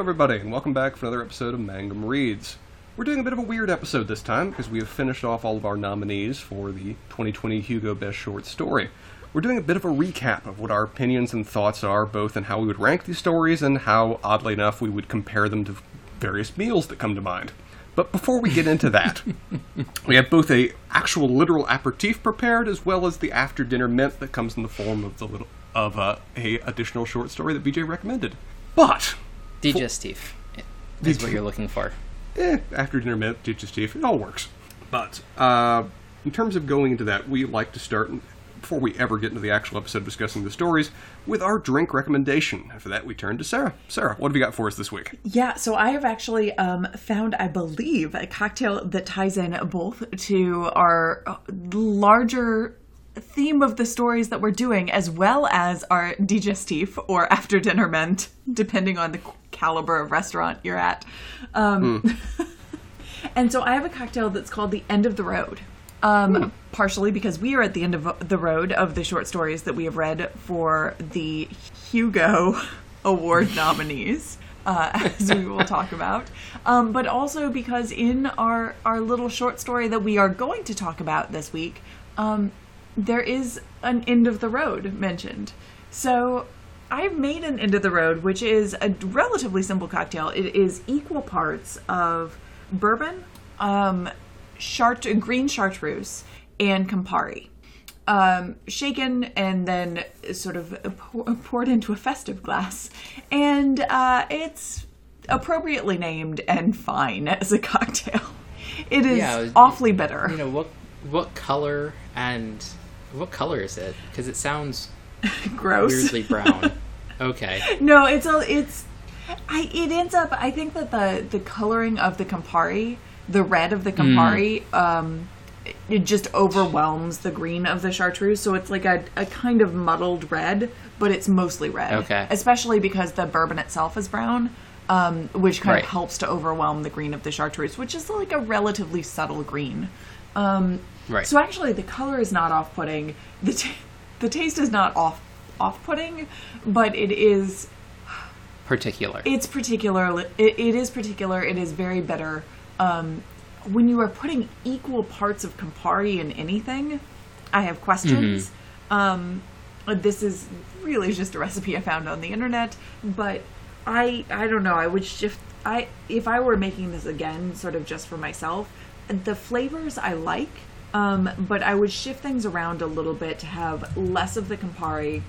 Hello, everybody, and welcome back for another episode of Mangum Reads. We're doing a bit of a weird episode this time because we have finished off all of our nominees for the 2020 Hugo Best Short Story. We're doing a bit of a recap of what our opinions and thoughts are, both in how we would rank these stories and how, oddly enough, we would compare them to various meals that come to mind. But before we get into that, we have both a actual literal aperitif prepared as well as the after dinner mint that comes in the form of the little of uh, a additional short story that BJ recommended. But Digestif is what you're looking for. eh, after dinner mint, digestif, it all works. But uh, in terms of going into that, we like to start before we ever get into the actual episode discussing the stories with our drink recommendation. And for that, we turn to Sarah. Sarah, what have you got for us this week? Yeah, so I have actually um, found, I believe, a cocktail that ties in both to our uh, larger theme of the stories that we're doing, as well as our digestif or after dinner ment, depending on the caliber of restaurant you're at. Um, and so I have a cocktail that's called the End of the Road. Um, Partially because we are at the end of the road of the short stories that we have read for the Hugo Award nominees. Uh, as we will talk about, um, but also because in our our little short story that we are going to talk about this week, um, there is an end of the road mentioned. So I've made an end of the road, which is a relatively simple cocktail. It is equal parts of bourbon, um, chart- green chartreuse, and Campari. Um, shaken and then sort of pour- poured into a festive glass. And uh, it's appropriately named and fine as a cocktail. It is Yeah, it was- awfully bitter. You know what? What color and what color is it? Because it sounds Gross. weirdly brown. okay. No, it's a it's I it ends up I think that the the coloring of the Campari, the red of the Campari, um it- it just overwhelms the green of the chartreuse, so it's like a, a kind of muddled red, but it's mostly red. Okay. Especially because the bourbon itself is brown, um, which kind Right. of helps to overwhelm the green of the chartreuse, which is like a relatively subtle green. Um, Right. So actually, the color is not off-putting. The t- the taste is not off off-putting, but it is Particular. it's particular. It, it is particular. It is very bitter. Um, when you are putting equal parts of Campari in anything, I have questions. Um, this is really just a recipe I found on the internet, but I I don't know. I would shift. I if I were making this again, sort of just for myself, the flavors I like, um, but I would shift things around a little bit to have less of the Campari,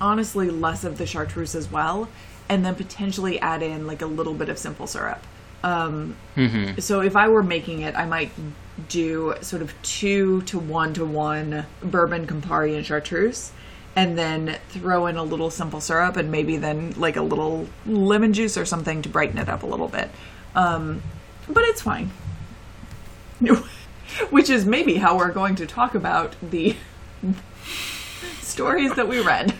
honestly less of the chartreuse as well and then potentially add in like a little bit of simple syrup. Um, so if i were making it i might do sort of two to one to one bourbon campari and chartreuse and then throw in a little simple syrup and maybe then like a little lemon juice or something to brighten it up a little bit. Um, but it's fine which is maybe how we're going to talk about the stories that we read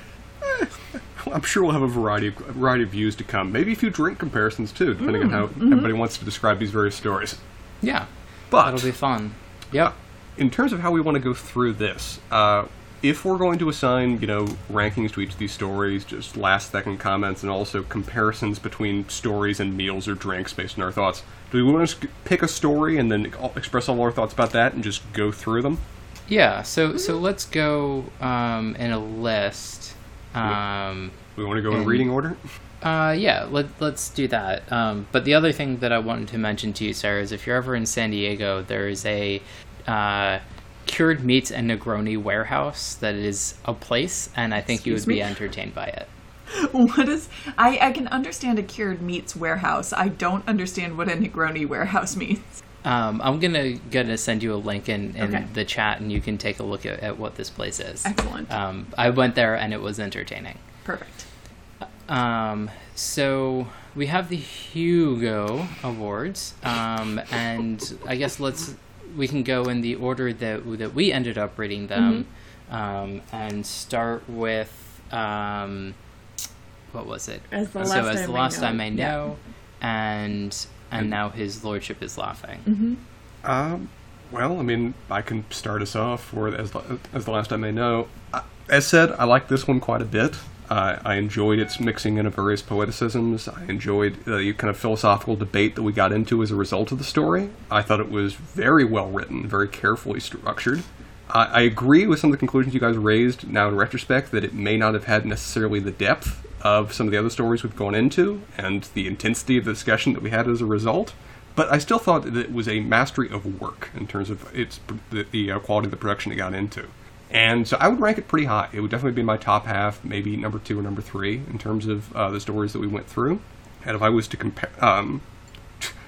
I'm sure we'll have a variety of a variety of views to come. Maybe a few drink comparisons too, depending on how everybody wants to describe these various stories. yeah. But That'll be fun. Yep. in terms of how we want to go through this, uh, if we're going to assign, you know, rankings to each of these stories, just last second comments and also comparisons between stories and meals or drinks based on our thoughts, do we want to s- pick a story and then express all our thoughts about that and just go through them? Yeah. So so let's go um, in a list. Um, We want to go in reading order? Uh, yeah, let, let's do that. Um, but the other thing that I wanted to mention to you, Sarah, is if you're ever in San Diego, there is a uh, cured meats and Negroni warehouse that is a place, and I think you would Excuse be entertained by it. what is I, I can understand a cured meats warehouse i don't understand what a negroni warehouse means Um, I'm gonna gonna send you a link in, in Okay. the chat, and you can take a look at, at what this place is. Excellent. Um, I went there, and it was entertaining. perfect Um, so we have the Hugo Awards, um, and I guess let's we can go in the order that that we ended up reading them, um, and start with um, what was it? As the so last as the last know. I may Yeah. know, and and now his lordship is laughing. Um, well, I mean, I can start us off, or as the, as the last I may know. Uh, As said, I like this one quite a bit. Uh, I enjoyed its mixing in of various poeticisms. I enjoyed the kind of philosophical debate that we got into as a result of the story. I thought it was very well written, very carefully structured. I I agree with some of the conclusions you guys raised now in retrospect that it may not have had necessarily the depth of some of the other stories we've gone into and the intensity of the discussion that we had as a result. But I still thought that it was a mastery of work in terms of its the, the uh, quality of the production it got into. And so I would rank it pretty high. It would definitely be my top half, maybe number two or number three in terms of uh, the stories that we went through. And if I was to compare, um,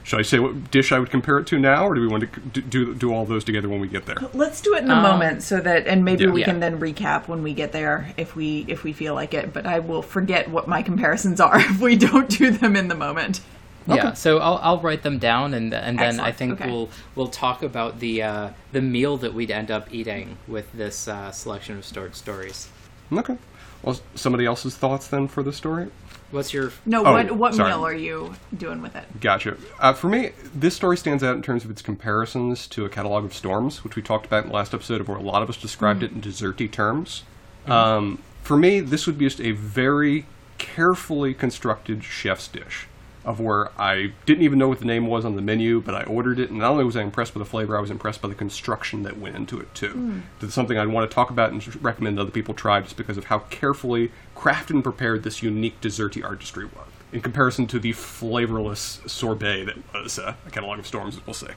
should I say what dish I would compare it to now, or do we want to c- do do all those together when we get there? Let's do it in a Um, moment so that and maybe Yeah. we Yeah. can then recap when we get there if we if we feel like it, but I will forget what my comparisons are if we don't do them in the moment. Yeah, so I'll, I'll write them down, and and then I think okay. we'll we'll talk about the uh, the meal that we'd end up eating with this uh, selection of stored stories. Okay. Well, somebody else's thoughts then for the story? What's your No, Oh, what what sorry. meal are you doing with it? Gotcha. Uh, for me, this story stands out in terms of its comparisons to a catalog of storms, which we talked about in the last episode, of where a lot of us described it in desserty terms. Um, for me, this would be just a very carefully constructed chef's dish, of where I didn't even know what the name was on the menu, but I ordered it, and not only was I impressed by the flavor, I was impressed by the construction that went into it too. It's something I'd want to talk about and recommend other people try, just because of how carefully crafted and prepared this unique desserty artistry was in comparison to the flavorless sorbet that was uh, a catalog of storms, we'll say.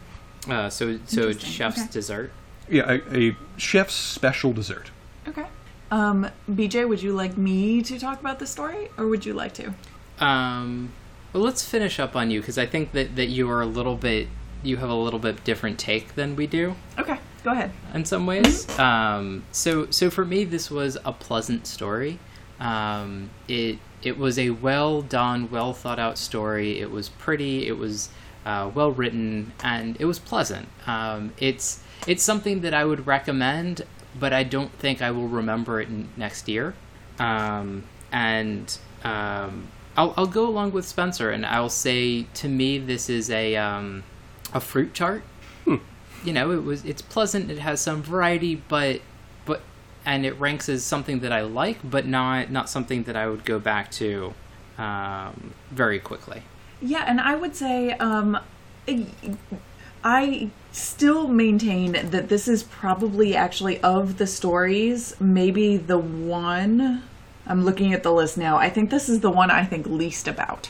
uh, so so chef's okay. dessert? Yeah, a, a chef's special dessert. Okay. Um, BJ, would you like me to talk about the story, or would you like to? Um, well, let's finish up on you because I think that that you are a little bit you have a little bit different take than we do. Okay, go ahead. in some ways. Um, so so for me, this was a pleasant story. Um, it it was a well done, well thought out story. It was pretty. It was uh, well written, and it was pleasant. Um, it's it's something that I would recommend, but I don't think I will remember it n- next year. Um, and um, I'll I'll go along with Spencer, and I'll say to me this is a um, a fruit chart you know it was it's pleasant it has some variety but and it ranks as something that i like but not not something that i would go back to um, very quickly Yeah, and I would say um, I still maintain that this is probably actually of the stories, maybe the one. I'm looking at the list now. I think this is the one I think least about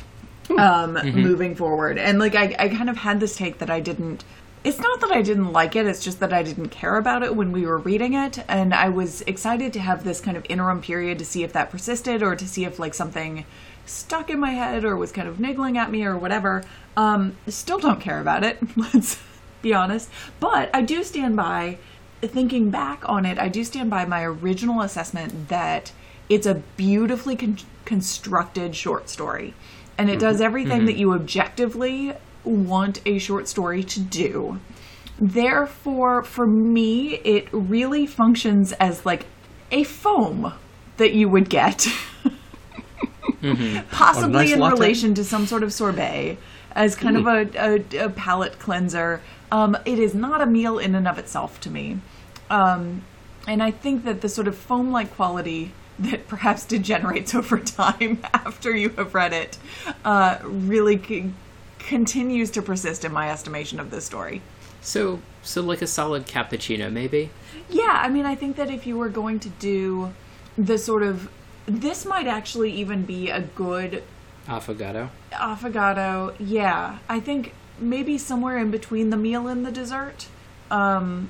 um, moving forward. And like, I, I kind of had this take that I didn't. It's not that I didn't like it, it's just that I didn't care about it when we were reading it. And I was excited to have this kind of interim period to see if that persisted or to see if like something stuck in my head or was kind of niggling at me or whatever. Um, still don't care about it, let's be honest. But I do stand by, thinking back on it, I do stand by my original assessment that it's a beautifully con- constructed short story. And it does everything that you objectively want a short story to do. Therefore, for me, it really functions as like a foam that you would get. Possibly nice in latte. relation to some sort of sorbet as kind of a, a, a palate cleanser. Um, it is not a meal in and of itself to me. Um, and I think that the sort of foam like quality that perhaps degenerates over time after you have read it uh, really c- continues to persist in my estimation of this story. so so like a solid cappuccino maybe Yeah, I mean, I think that if you were going to do the sort of. This might actually even be a good affogato affogato. Yeah, I think maybe somewhere in between the meal and the dessert. Um,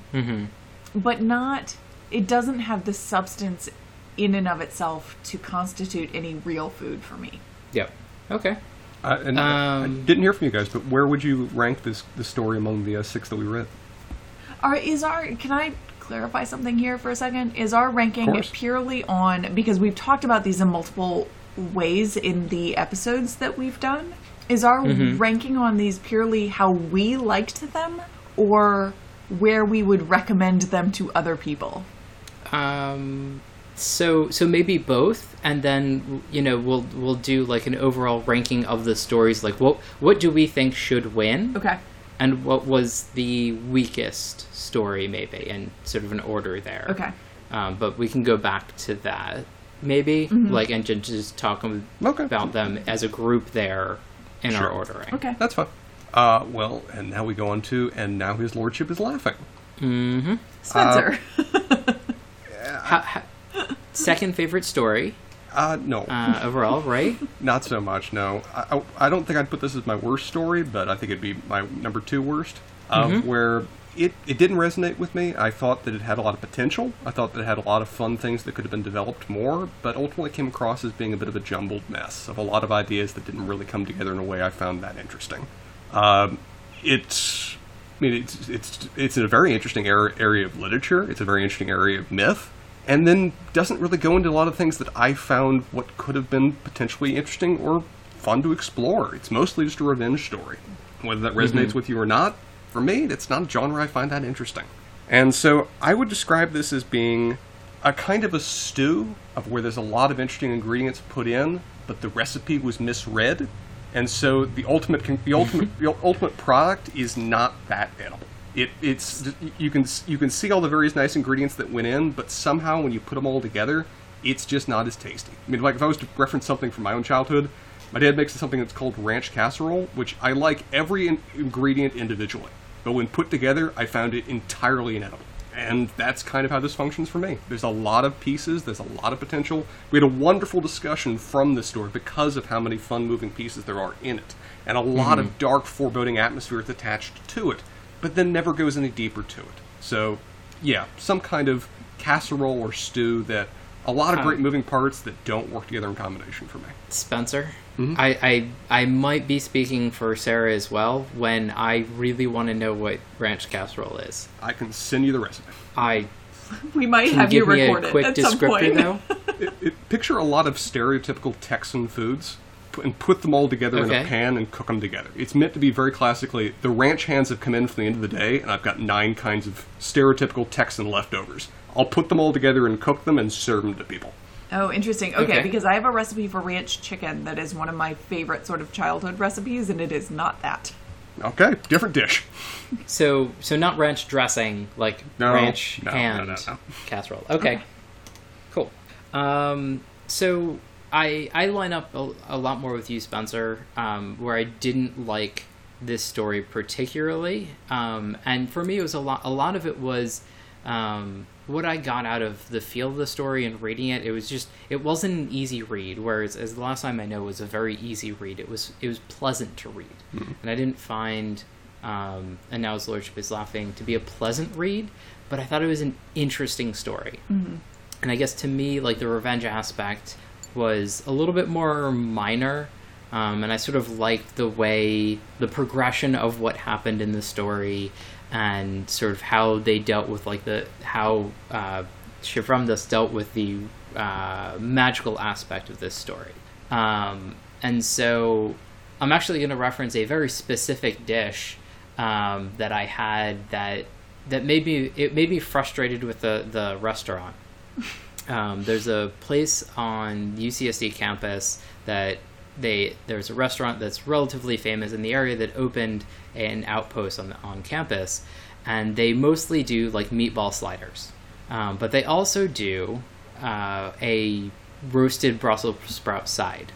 But not. It doesn't have the substance in and of itself to constitute any real food for me. yep okay Uh, and I Um, didn't hear from you guys, but where would you rank this this story among the uh, six that we read? Are is our can I clarify something here for a second? Is our ranking course. purely on because we've talked about these in multiple ways in the episodes that we've done? Is our ranking on these purely how we liked them or where we would recommend them to other people? um so so maybe both and then you know we'll we'll do like an overall ranking of the stories like what what do we think should win Okay. and what was the weakest story maybe and sort of an order there Okay. um, but we can go back to that maybe like and just talk Okay. about them as a group there in Sure. our ordering. Okay. That's fine. Uh, well, and now we go on to, and now his lordship is laughing. Mm-hmm. Spencer. Ha- ha- second favorite story Uh, no, uh, overall, right? not so much. No, I, I, I don't think I'd put this as my worst story, but I think it'd be my number two worst. Uh, Where it it didn't resonate with me. I thought that it had a lot of potential. I thought that it had a lot of fun things that could have been developed more, but ultimately came across as being a bit of a jumbled mess of a lot of ideas that didn't really come together in a way I found that interesting. Um, it's, I mean, it's it's it's a very interesting area area of literature. It's a very interesting area of myth, and then doesn't really go into a lot of things that I found what could have been potentially interesting or fun to explore. It's mostly just a revenge story. Whether that resonates mm-hmm. with you or not, for me, it's not a genre I find that interesting. And so I would describe this as being a kind of a stew of where there's a lot of interesting ingredients put in, but the recipe was misread, and so the ultimate the ultimate the ultimate product is not that edible. It it's you can you can see all the various nice ingredients that went in, but somehow when you put them all together, it's just not as tasty. I mean, like if I was to reference something from my own childhood, my dad makes something that's called ranch casserole, which I like every in- ingredient individually, but when put together, I found it entirely inedible. And that's kind of how this functions for me. There's a lot of pieces, there's a lot of potential. We had a wonderful discussion from this story because of how many fun moving pieces there are in it, and a lot of mm-hmm. dark, foreboding atmospheres attached to it, but then never goes any deeper to it. So, yeah, some kind of casserole or stew that a lot of Huh. great moving parts that don't work together in combination for me. Spencer. Mm-hmm. I, I I might be speaking for Sarah as well when I really want to know what ranch casserole is. I can send you the recipe. I we might can have you you give me record a it quick at some point. though. it, it, picture a lot of stereotypical Texan foods pu- and put them all together in a pan and cook them together. It's meant to be very classically the ranch hands have come in for the end of the day, and I've got nine kinds of stereotypical Texan leftovers. I'll put them all together and cook them and serve them to people. Oh, interesting. Okay, Okay. because I have a recipe for ranch chicken that is one of my favorite sort of childhood recipes, and it is not that. Okay, different dish. So so not ranch dressing like No, ranch no, no, hand no, no. casserole. Okay. Cool. Um, so I I line up a, a lot more with you, Spencer, um, where I didn't like this story particularly, um, and for me it was a lot. A lot of it was um, what I got out of the feel of the story and reading it. It was just it wasn't an easy read. Whereas as the last time I know was a very easy read. It was it was pleasant to read, and I didn't find. Um, and now his lordship is laughing to be a pleasant read, but I thought it was an interesting story and I guess to me, like the revenge aspect was a little bit more minor, um, and I sort of liked the way the progression of what happened in the story, and sort of how they dealt with like the how uh, Shiv Ramdas dealt with the uh, magical aspect of this story, um, and so I'm actually going to reference a very specific dish um, that I had that that made me it made me frustrated with the the restaurant. Um, there's a place on UCSD campus that they there's a restaurant that's relatively famous in the area that opened an outpost on on campus, and they mostly do like meatball sliders, um, but they also do uh, a roasted Brussels sprout side.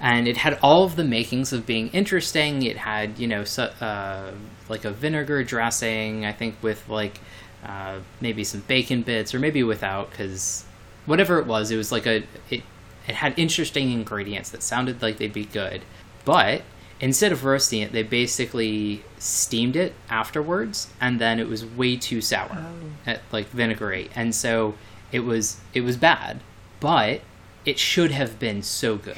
And it had all of the makings of being interesting. It had, you know, so, uh, like a vinegar dressing, I think, with like uh, maybe some bacon bits, or maybe without, because whatever it was, it was like a it. It had interesting ingredients that sounded like they'd be good, but instead of roasting it, they basically steamed it afterwards, and then it was way too sour, at, like vinegary, and so it was it was bad, but it should have been so good.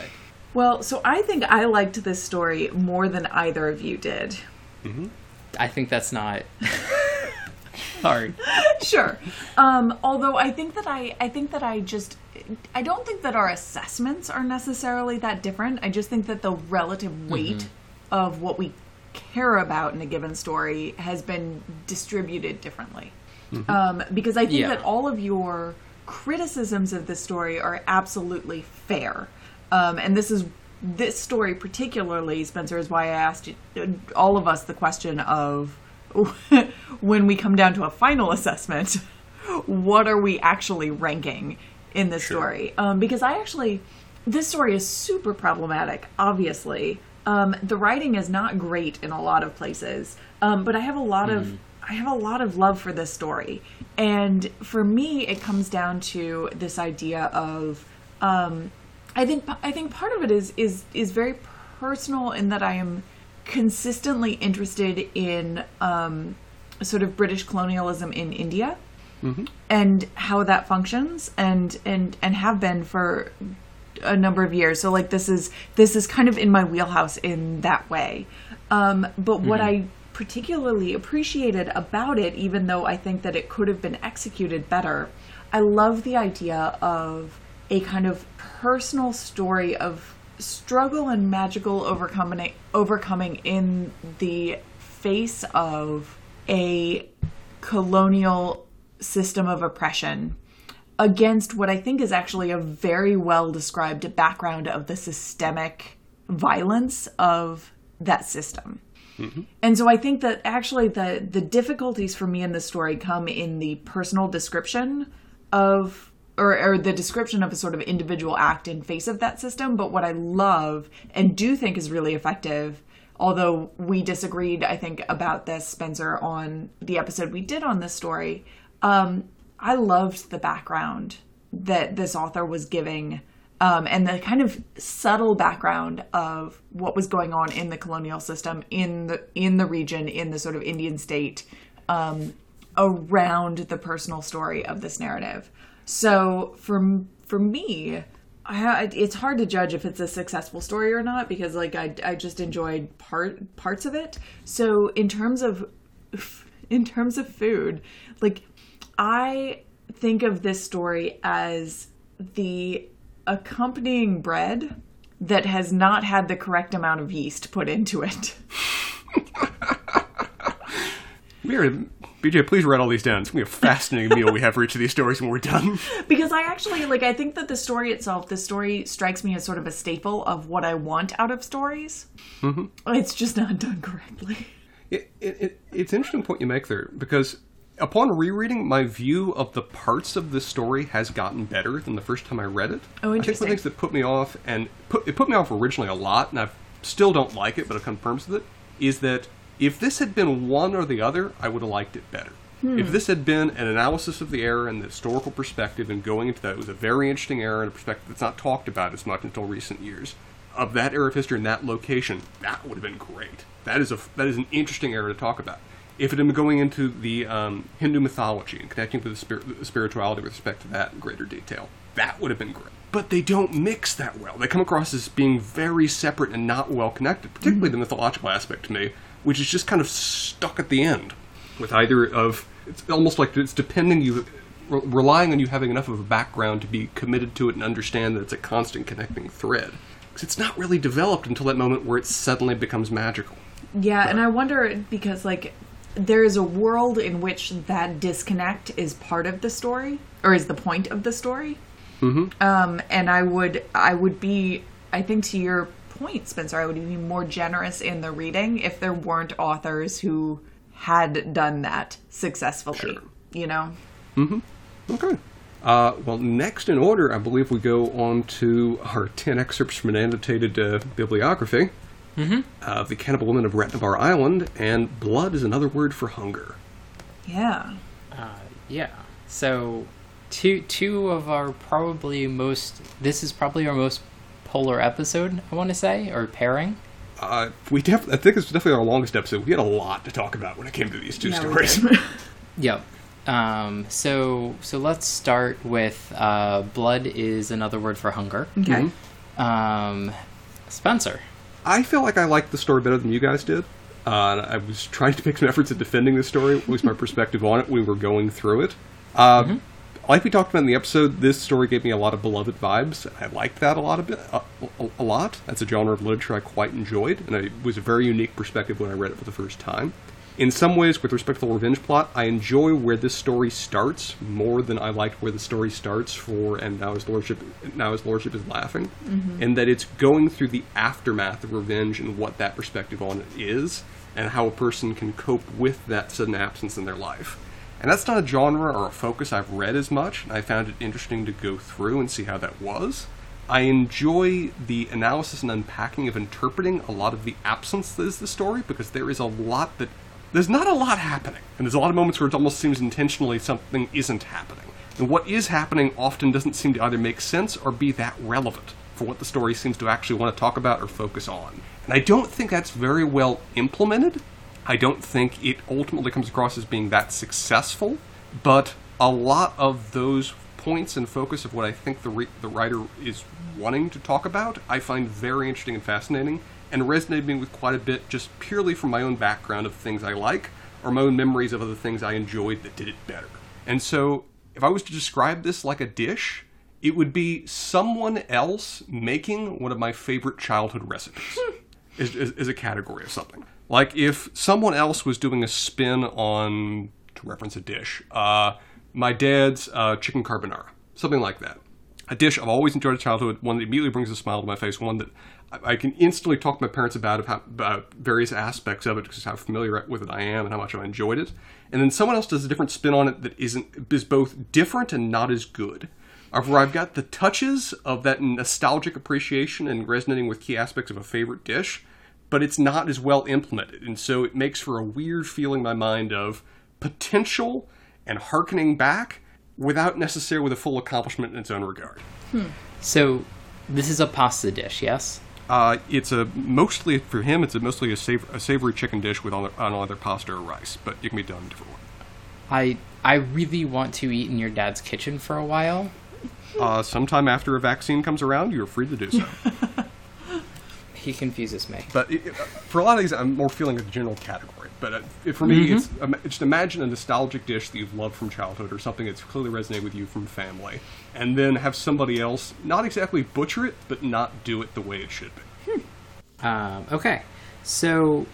Well, so I think I liked this story more than either of you did. I think that's not hard. sure. Um, although I think that I, I think that I just, I don't think that our assessments are necessarily that different. I just think that the relative weight of what we care about in a given story has been distributed differently. Um, because I think Yeah. that all of your criticisms of this story are absolutely fair. Um, and this is this story particularly, Spencer, is why I asked you, all of us the question of when we come down to a final assessment, what are we actually ranking? in this Sure. story um, because I actually this story is super problematic. Obviously, um, the writing is not great in a lot of places, um, but I have a lot of I have a lot of love for this story, and for me, it comes down to this idea of um, I think I think part of it is is is very personal in that I am consistently interested in um, sort of British colonialism in India and how that functions and and and have been for a number of years. So like this is this is kind of in my wheelhouse in that way. Um, but what I particularly appreciated about it, even though I think that it could have been executed better, I love the idea of a kind of personal story of struggle and magical overcoming overcoming in the face of a colonial system of oppression against what I think is actually a very well described background of the systemic violence of that system. Mm-hmm. And so I think that actually the the difficulties for me in this story come in the personal description of or, or the description of a sort of individual act in face of that system. But what I love and do think is really effective, although we disagreed, I think, about this, Spencer, on the episode we did on this story. Um, I loved the background that this author was giving um, and the kind of subtle background of what was going on in the colonial system in the in the region in the sort of Indian state um, around the personal story of this narrative. So for for me, I, it's hard to judge if it's a successful story or not because like I, I just enjoyed part parts of it. So in terms of in terms of food, like I think of this story as the accompanying bread that has not had the correct amount of yeast put into it. Weird. BJ, please write all these down. It's going to be a fascinating meal we have for each of these stories when we're done. because I actually like I think that the story itself, the story strikes me as sort of a staple of what I want out of stories. Mm-hmm. It's just not done correctly. It, it, it, it's an interesting point you make there because upon rereading, my view of the parts of this story has gotten better than the first time I read it. Oh, interesting. I think the things that put me off, and put, it put me off originally a lot, and I still don't like it, but it confirms with it, is that if this had been one or the other, I would have liked it better. Hmm. If this had been an analysis of the era and the historical perspective and going into that, it was a very interesting era and a perspective that's not talked about as much until recent years. Of that era of history and that location, that would have been great. That is a that is an interesting era to talk about. If it had been going into the um, Hindu mythology and connecting with the, spir- the spirituality with respect to that in greater detail, that would have been great. But they don't mix that well. They come across as being very separate and not well connected, particularly the mythological aspect to me, which is just kind of stuck at the end with either of it's almost like it's depending you re- relying on you having enough of a background to be committed to it and understand that it's a constant connecting thread because it's not really developed until that moment where it suddenly becomes magical Yeah, and I wonder because like there is a world in which that disconnect is part of the story or is the point of the story. Mm-hmm. Um, and I would I would be I think to your point, Spencer, I would be more generous in the reading if there weren't authors who had done that successfully. Sure. You know? Mm-hmm. Okay uh, well next in order i believe we go on to our 10 excerpts from an annotated uh, bibliography mm-hmm. uh, the cannibal women of Ratnabar island and blood is another word for hunger Yeah. Uh, yeah. So, two two of our probably most. This is probably our most polar episode. I want to say or pairing. uh, we def- I think it's definitely our longest episode. We had a lot to talk about when it came to these two Yeah, stories. did. Yep. Um, so so let's start with uh, blood is another word for hunger. okay. Um, Spencer. I feel like I liked the story better than you guys did. Uh, I was trying to make some efforts at defending the story, at least my perspective on it. We were going through it. Uh, Like we talked about in the episode, this story gave me a lot of beloved vibes. I liked that a lot. A, bit, a, a, a lot. That's a genre of literature I quite enjoyed, and it was a very unique perspective when I read it for the first time. In some ways, with respect to the revenge plot, I enjoy where this story starts more than I liked where the story starts for and now his lordship now his lordship is laughing, mm-hmm. and that it's going through the aftermath of revenge and what that perspective on it is, and how a person can cope with that sudden absence in their life. And that's not a genre or a focus I've read as much, and I found it interesting to go through and see how that was. I enjoy the analysis and unpacking of interpreting a lot of the absence that is the story because there is a lot that there's not a lot happening, and there's a lot of moments where it almost seems intentionally something isn't happening. And what is happening often doesn't seem to either make sense or be that relevant for what the story seems to actually want to talk about or focus on. And I don't think that's very well implemented. I don't think it ultimately comes across as being that successful, but a lot of those points and focus of what I think the, re- the writer is wanting to talk about, I find very interesting and fascinating, and resonated me with quite a bit just purely from my own background of things I like, or my own memories of other things I enjoyed that did it better. And so, if I was to describe this like a dish, it would be someone else making one of my favorite childhood recipes is, is, is a category of something. Like if someone else was doing a spin on, to reference a dish, uh, my dad's uh, chicken carbonara, something like that. A dish I've always enjoyed in childhood, one that immediately brings a smile to my face, one that I, can instantly talk to my parents about, about various aspects of it because how familiar with it I am and how much I enjoyed it. And then someone else does a different spin on it that isn't is both different and not as good. Where I've got the touches of that nostalgic appreciation and resonating with key aspects of a favorite dish, but it's not as well implemented. And so it makes for a weird feeling in my mind of potential and harkening back without necessarily with a full accomplishment in its own regard. So, this is a pasta dish, yes? Uh, it's a mostly for him. It's a mostly a, sav- a savory chicken dish with on, on either pasta or rice, but it can be done a different way. I I really want to eat in your dad's kitchen for a while. Uh, sometime after a vaccine comes around, you're free to do so. He confuses me. but it, it- for a lot of these, I'm more feeling a general category. But uh, it, for me, it's um, just imagine a nostalgic dish that you've loved from childhood, or something that's clearly resonated with you from family, and then have somebody else not exactly butcher it, but not do it the way it should be. Um, okay, so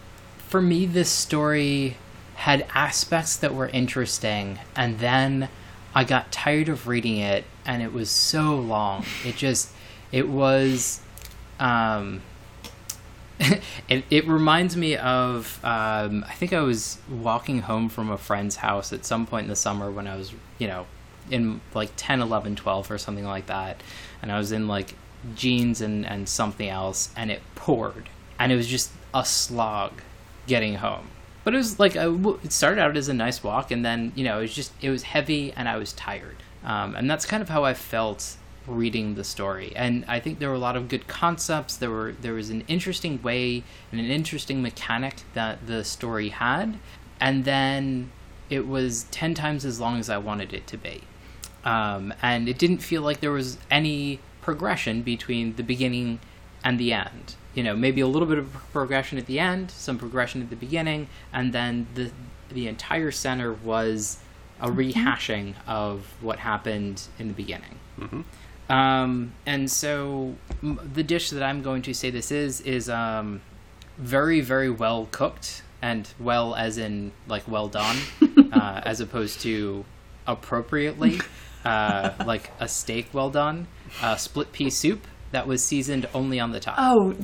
for me, this story had aspects that were interesting, and then I got tired of reading it, and it was so long. It just, it was, um, it, it reminds me of, um, I think I was walking home from a friend's house at some point in the summer when I was, you know, in like 10, 11, 12 or something like that. And I was in like jeans and, and something else, and it poured. And it was just a slog getting home. But it was like, a, it started out as a nice walk, and then, you know, it was just, it was heavy and I was tired. Um, and that's kind of how I felt reading the story. And I think there were a lot of good concepts. There were there was an interesting way and an interesting mechanic that the story had. And then it was ten times as long as I wanted it to be. Um, and it didn't feel like there was any progression between the beginning and the end. You know, maybe a little bit of progression at the end, some progression at the beginning, and then the the entire center was a rehashing of what happened in the beginning. Um, and so m- the dish that I'm going to say this is is um, very very well cooked and well as in like well done, uh, as opposed to appropriately uh, like a steak well done. Uh, split pea soup that was seasoned only on the top. Oh,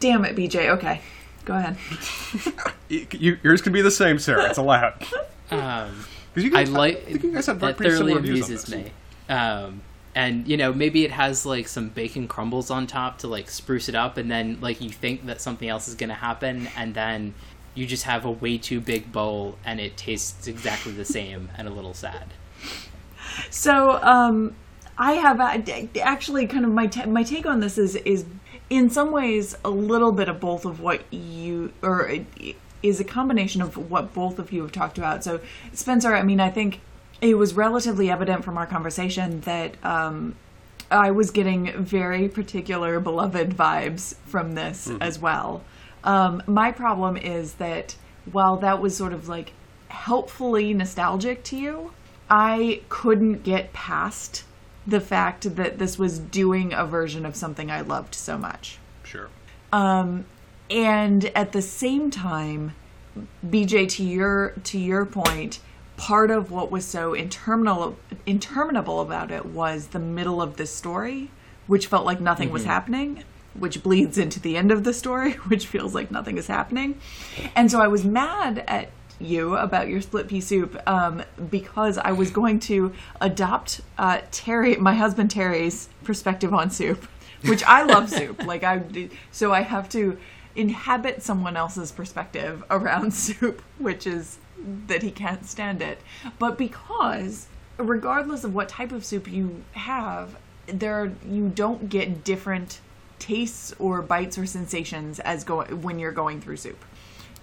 damn it, BJ. Okay, go ahead. You, yours can be the same, Sarah. It's allowed. Um, 'Cause you I guys- like think you guys have that pretty thoroughly similar views on amuses this. me. Um, and you know, maybe it has like some bacon crumbles on top to like spruce it up, and then like you think that something else is gonna happen, and then you just have a way too big bowl, and it tastes exactly the same and a little sad. So, um, I have uh, actually kind of my ta my take on this is is in some ways a little bit of both of what you or is a combination of what both of you have talked about. So, Spencer, I mean, I think it was relatively evident from our conversation that um, I was getting very particular beloved vibes from this as well. Um, my problem is that while that was sort of like helpfully nostalgic to you, I couldn't get past the fact that this was doing a version of something I loved so much. Sure. And at the same time, BJ, to your to your point, part of what was so interminable interminable about it was the middle of the story, which felt like nothing was happening, which bleeds into the end of the story, which feels like nothing is happening. And so I was mad at you about your split pea soup um, because I was going to adopt uh, Terry, my husband Terry's perspective on soup, which I love soup. Like I, so I have to inhabit someone else's perspective around soup, which is that he can't stand it. But because, regardless of what type of soup you have, there you don't get different tastes or bites or sensations as go when you're going through soup.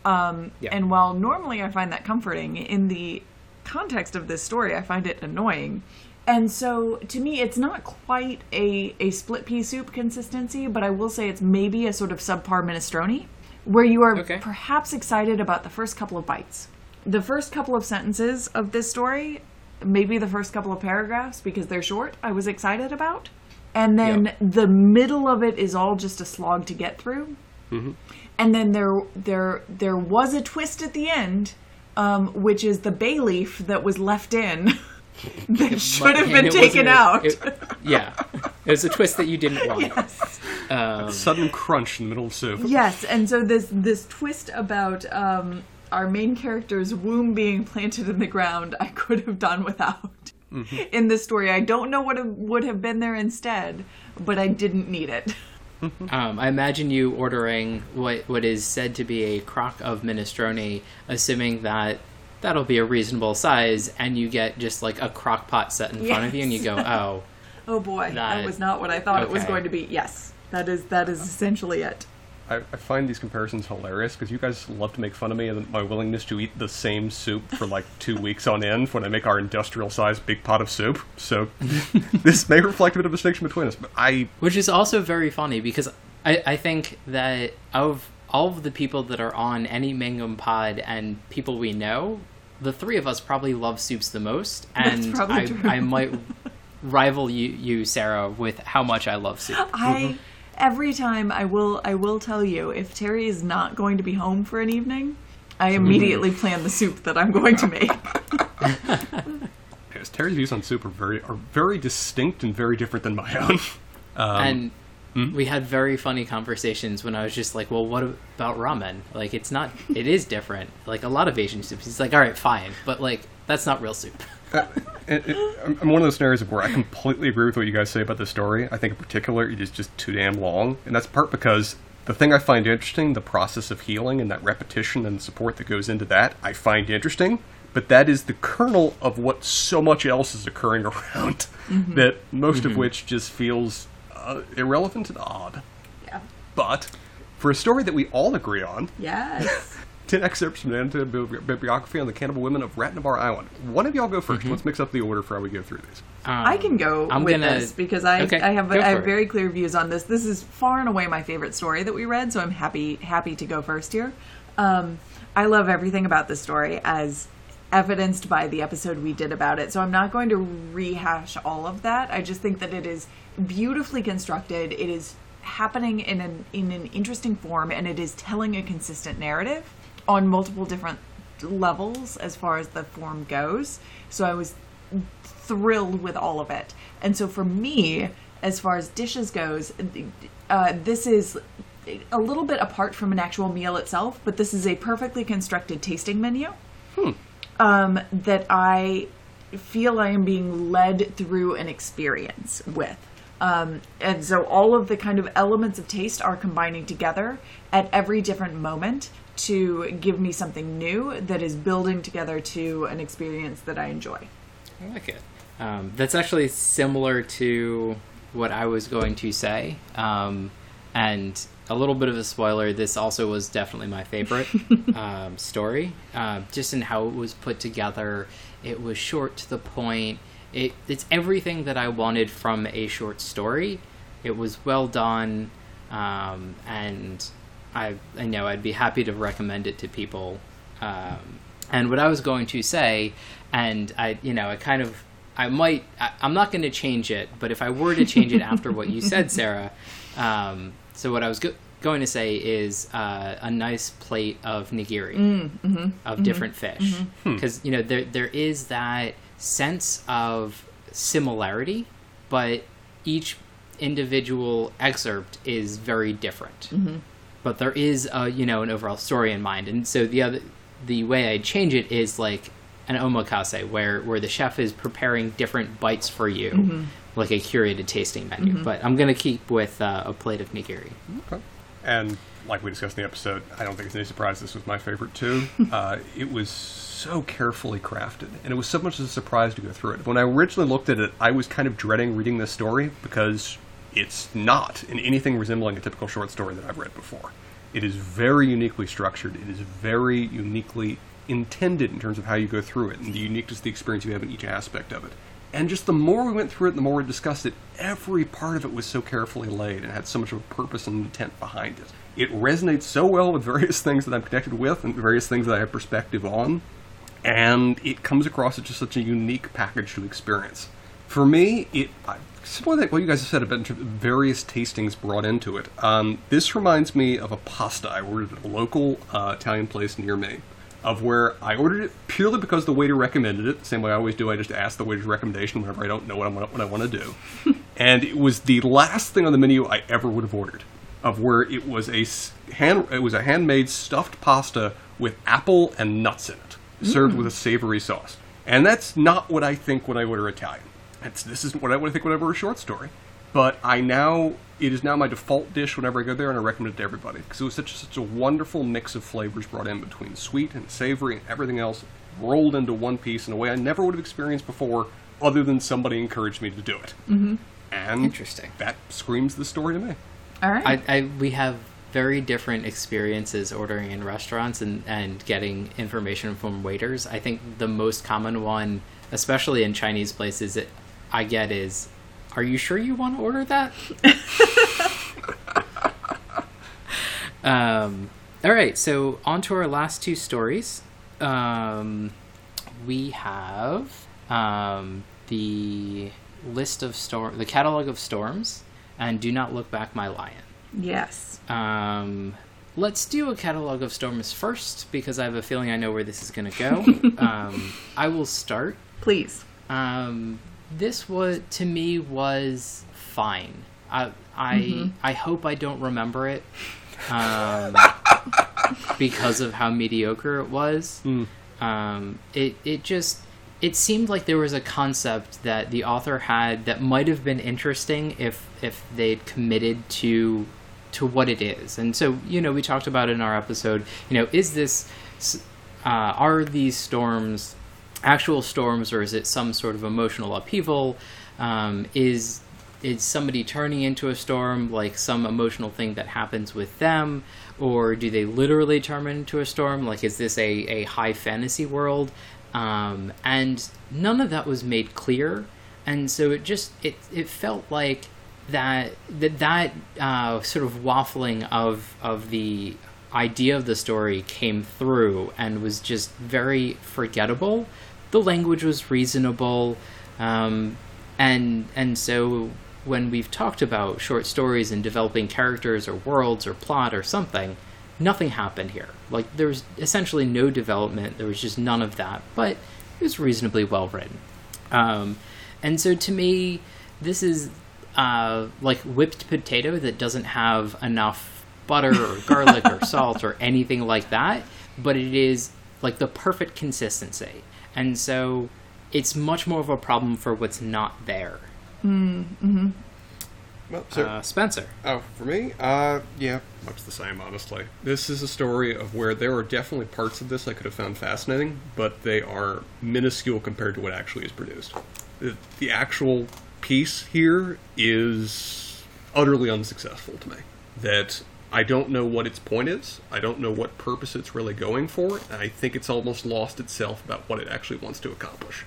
Um, Yeah. And while normally I find that comforting, in the context of this story, I find it annoying. And so to me, it's not quite a, a split pea soup consistency, but I will say it's maybe a sort of subpar minestrone, where you are Okay. perhaps excited about the first couple of bites. The first couple of sentences of this story, maybe the first couple of paragraphs, because they're short, I was excited about. And then Yep. the middle of it is all just a slog to get through and then there there there was a twist at the end um, which is the bay leaf that was left in that should have been taken out it- yeah, it was a twist that you didn't want. yes Um, Sudden crunch in the middle of soup. yes and so this this twist about um, our main character's womb being planted in the ground i could have done without. In this story i don't know what would have been there instead but i didn't need it. Um, I imagine you ordering what what is said to be a crock of minestrone, assuming that that'll be a reasonable size, and you get just like a crock pot set in front of you, and you go, "Oh, oh boy. That, That- was not what i thought it was going to be. Yes. That is that is essentially it I, I find these comparisons hilarious because you guys love to make fun of me and my willingness to eat the same soup for like two weeks on end when I make our industrial sized big pot of soup. So this may reflect a bit of a distinction between us, but I which is also very funny because I, I think that of all of the people that are on any Mangum pod and people we know, the three of us probably love soups the most, and probably I, true. I might rival you, you, Sarah, with how much I love soup. I mm-hmm. Every time I will I will tell you if Terry is not going to be home for an evening, I immediately plan the soup that I'm going to make. yes, Terry's views on soup are very are very distinct and very different than my own. Um, and Hmm? we had very funny conversations when I was just like, "Well, what about ramen? Like, it's not. It is different. Like a lot of Asian soups. He's like, all right, fine, but like that's not real soup." Uh, it, it, I'm I'm one of those scenarios where I completely agree with what you guys say about the story. I think in particular it is just too damn long, and that's part because the thing I find interesting, the process of healing and that repetition and support that goes into that, I find interesting. But that is the kernel of what so much else is occurring around, mm-hmm. that most of mm-hmm. which just feels uh, irrelevant and odd. Yeah. But for a story that we all agree on, Yes. 10 excerpts from the annotated bibliography on the cannibal women of Ratnabar Island. One of y'all go 1st let Let's mix up the order for how we go through these. Um, I can go I'm with gonna- this because I Okay, I have I have very clear views on this. This is far and away my favorite story that we read, so I'm happy happy to go first here. Um, I love everything about this story as evidenced by the episode we did about it. So I'm not going to rehash all of that. I just think that it is beautifully constructed. It is happening in an in an interesting form and it is telling a consistent narrative on multiple different levels as far as the form goes. So I was thrilled with all of it. And so for me, as far as dishes goes, uh, this is a little bit apart from an actual meal itself, but this is a perfectly constructed tasting menu um, that I feel I am being led through an experience with. Um, and so all of the kind of elements of taste are combining together at every different moment to give me something new that is building together to an experience that I enjoy. I like it. Um, that's actually similar to what I was going to say. Um, and a little bit of a spoiler, this also was definitely my favorite um, story. Uh, just in how it was put together, it was short to the point. It, it's everything that I wanted from a short story. It was well done, um, and I, I know I'd be happy to recommend it to people. Um, and what I was going to say, and I, you know, I kind of, I might, I, I'm not going to change it, but if I were to change it after what you said, Sarah, um, so what I was go- going to say is uh, a nice plate of nigiri of different fish, because you know there there is that sense of similarity, but each individual excerpt is very different but there is a you know an overall story in mind and so the other the way I'd change it is like an omakase, where where the chef is preparing different bites for you, like a curated tasting menu. But I'm gonna keep with uh, a plate of nigiri. Okay. And like we discussed in the episode, I don't think it's any surprise this was my favorite too. uh, it was so carefully crafted, and it was so much of a surprise to go through it. When I originally looked at it, I was kind of dreading reading this story because it's not in anything resembling a typical short story that I've read before. It is very uniquely structured. It is very uniquely intended in terms of how you go through it and the uniqueness of the experience you have in each aspect of it. And just the more we went through it, the more we discussed it, every part of it was so carefully laid and had so much of a purpose and intent behind it. It resonates so well with various things that I'm connected with and various things that I have perspective on, and it comes across as just such a unique package to experience. For me, it I, similar to what you guys have said about various tastings brought into it. Um, this reminds me of a pasta I ordered at a local uh, Italian place near me of where I ordered it purely because the waiter recommended it. Same way I always do. I just ask the waiter's recommendation whenever I don't know what I want, what I want to do. and it was the last thing on the menu I ever would have ordered. Of where it was a hand, it was a handmade stuffed pasta with apple and nuts in it, served with a savory sauce. And that's not what I think when I order Italian. That's, this isn't what I would think whenever a short story. But I now it is now my default dish whenever I go there, and I recommend it to everybody because it was such such a wonderful mix of flavors brought in between sweet and savory and everything else rolled into one piece in a way I never would have experienced before, other than somebody encouraged me to do it. Mm-hmm. And Interesting. That screams the story to me. All right. I, I we have very different experiences ordering in restaurants and, and getting information from waiters. I think the most common one, especially in Chinese places, that I get is, "Are you sure you want to order that?" um, all right, so on to our last two stories. Um, we have um, the list of storm, the catalog of storms, and "Do Not Look Back, My Lion." yes. Um, let's do a catalog of storms first because I have a feeling I know where this is going to go. um, I will start. Please. Um, this was to me was fine. I I I hope I don't remember it um, because of how mediocre it was. Um, it it just it seemed like there was a concept that the author had that might have been interesting if if they'd committed to to what it is. And so you know we talked about in our episode. You know, is this uh, are these storms actual storms or is it some sort of emotional upheaval? Um, is is somebody turning into a storm like some emotional thing that happens with them? Or do they literally turn into a storm? Like is this a, a high fantasy world? Um, and none of that was made clear. And so it just it, it felt like that that that uh, sort of waffling of of the idea of the story came through and was just very forgettable the language was reasonable um, and and so when we've talked about short stories and developing characters or worlds or plot or something, nothing happened here. Like there was essentially no development. There was just none of that, but it was reasonably well written. Um, and so to me, this is uh, like whipped potato that doesn't have enough butter or garlic or salt or anything like that, but it is like the perfect consistency. And so it's much more of a problem for what's not there. Well, so, Uh, Spencer. Oh, for me, uh, yeah, much the same, honestly. This is a story of where there are definitely parts of this I could have found fascinating, but they are minuscule compared to what actually is produced. The, the actual piece here is utterly unsuccessful to me. That I don't know what its point is, I don't know what purpose it's really going for, I think it's almost lost itself about what it actually wants to accomplish.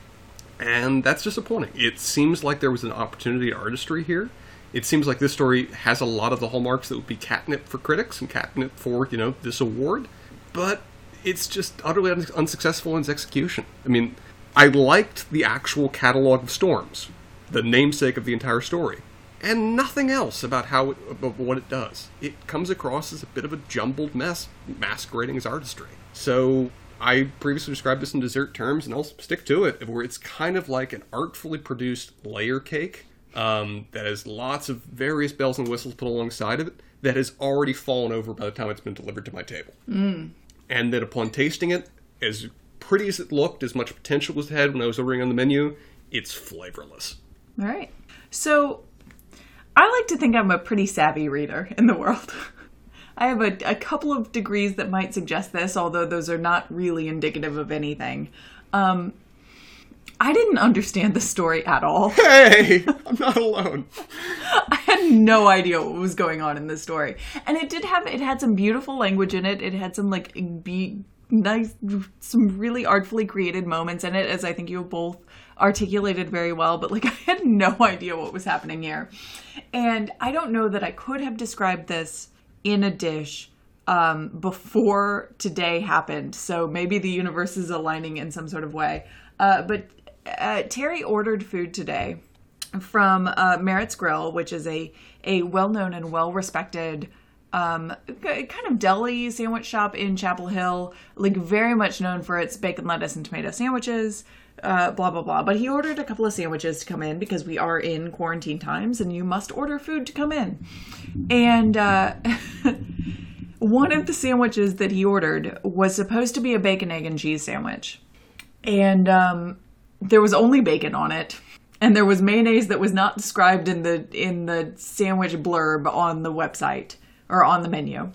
And that's disappointing. It seems like there was an opportunity to artistry here. It seems like this story has a lot of the hallmarks that would be catnip for critics and catnip for, you know, this award, but it's just utterly un- unsuccessful in its execution. I mean, I liked the actual catalog of storms, the namesake of the entire story, and nothing else about how it, about what it does. It comes across as a bit of a jumbled mess, masquerading as artistry. So I previously described this in dessert terms, and I'll stick to it, where it's kind of like an artfully produced layer cake um, that has lots of various bells and whistles put alongside of it that has already fallen over by the time it's been delivered to my table. And that upon tasting it, as pretty as it looked, as much potential as it had when I was ordering on the menu, it's flavorless. All right. So I like to think I'm a pretty savvy reader in the world. I have a, a couple of degrees that might suggest this, although those are not really indicative of anything. Um, I didn't understand the story at all. Hey, I'm not alone. I had no idea what was going on in this story, and it did have it had some beautiful language in it. It had some like be nice, some really artfully created moments in it, as I think you both articulated very well. But like I had no idea what was happening here, and I don't know that I could have described this in a dish um, before today happened. So maybe the universe is aligning in some sort of way. Uh, but uh, Terry ordered food today from uh, Merritt's Grill, which is a a well known and well respected um, kind of deli sandwich shop in Chapel Hill, like very much known for its bacon, lettuce, and tomato sandwiches. Uh, blah blah blah. But he ordered a couple of sandwiches to come in because we are in quarantine times, and you must order food to come in. And uh, one of the sandwiches that he ordered was supposed to be a bacon, egg, and cheese sandwich, and um, there was only bacon on it and there was mayonnaise that was not described in the in the sandwich blurb on the website or on the menu.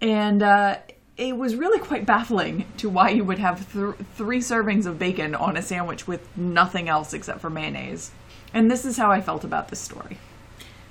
And uh, it was really quite baffling to why you would have th- three servings of bacon on a sandwich with nothing else except for mayonnaise. And this is how i felt about this story.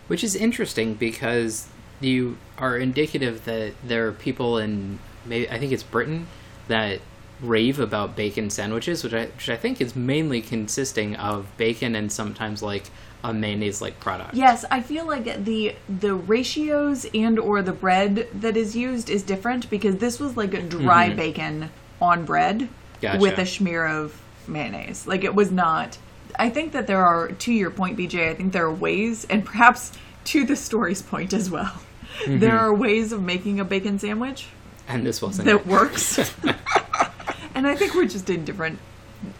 Which is interesting because you are indicative that there are people in maybe I think it's Britain that rave about bacon sandwiches, which I which I think is mainly consisting of bacon and sometimes like a mayonnaise like product. yes i feel like the the ratios and or the bread that is used is different because this was like a dry mm-hmm. bacon on bread Gotcha. with a smear of mayonnaise like it was not i think that there are to your point bj i think there are ways and perhaps to the story's point as well mm-hmm. there are ways of making a bacon sandwich And this wasn't. that it. works and i think we're just in different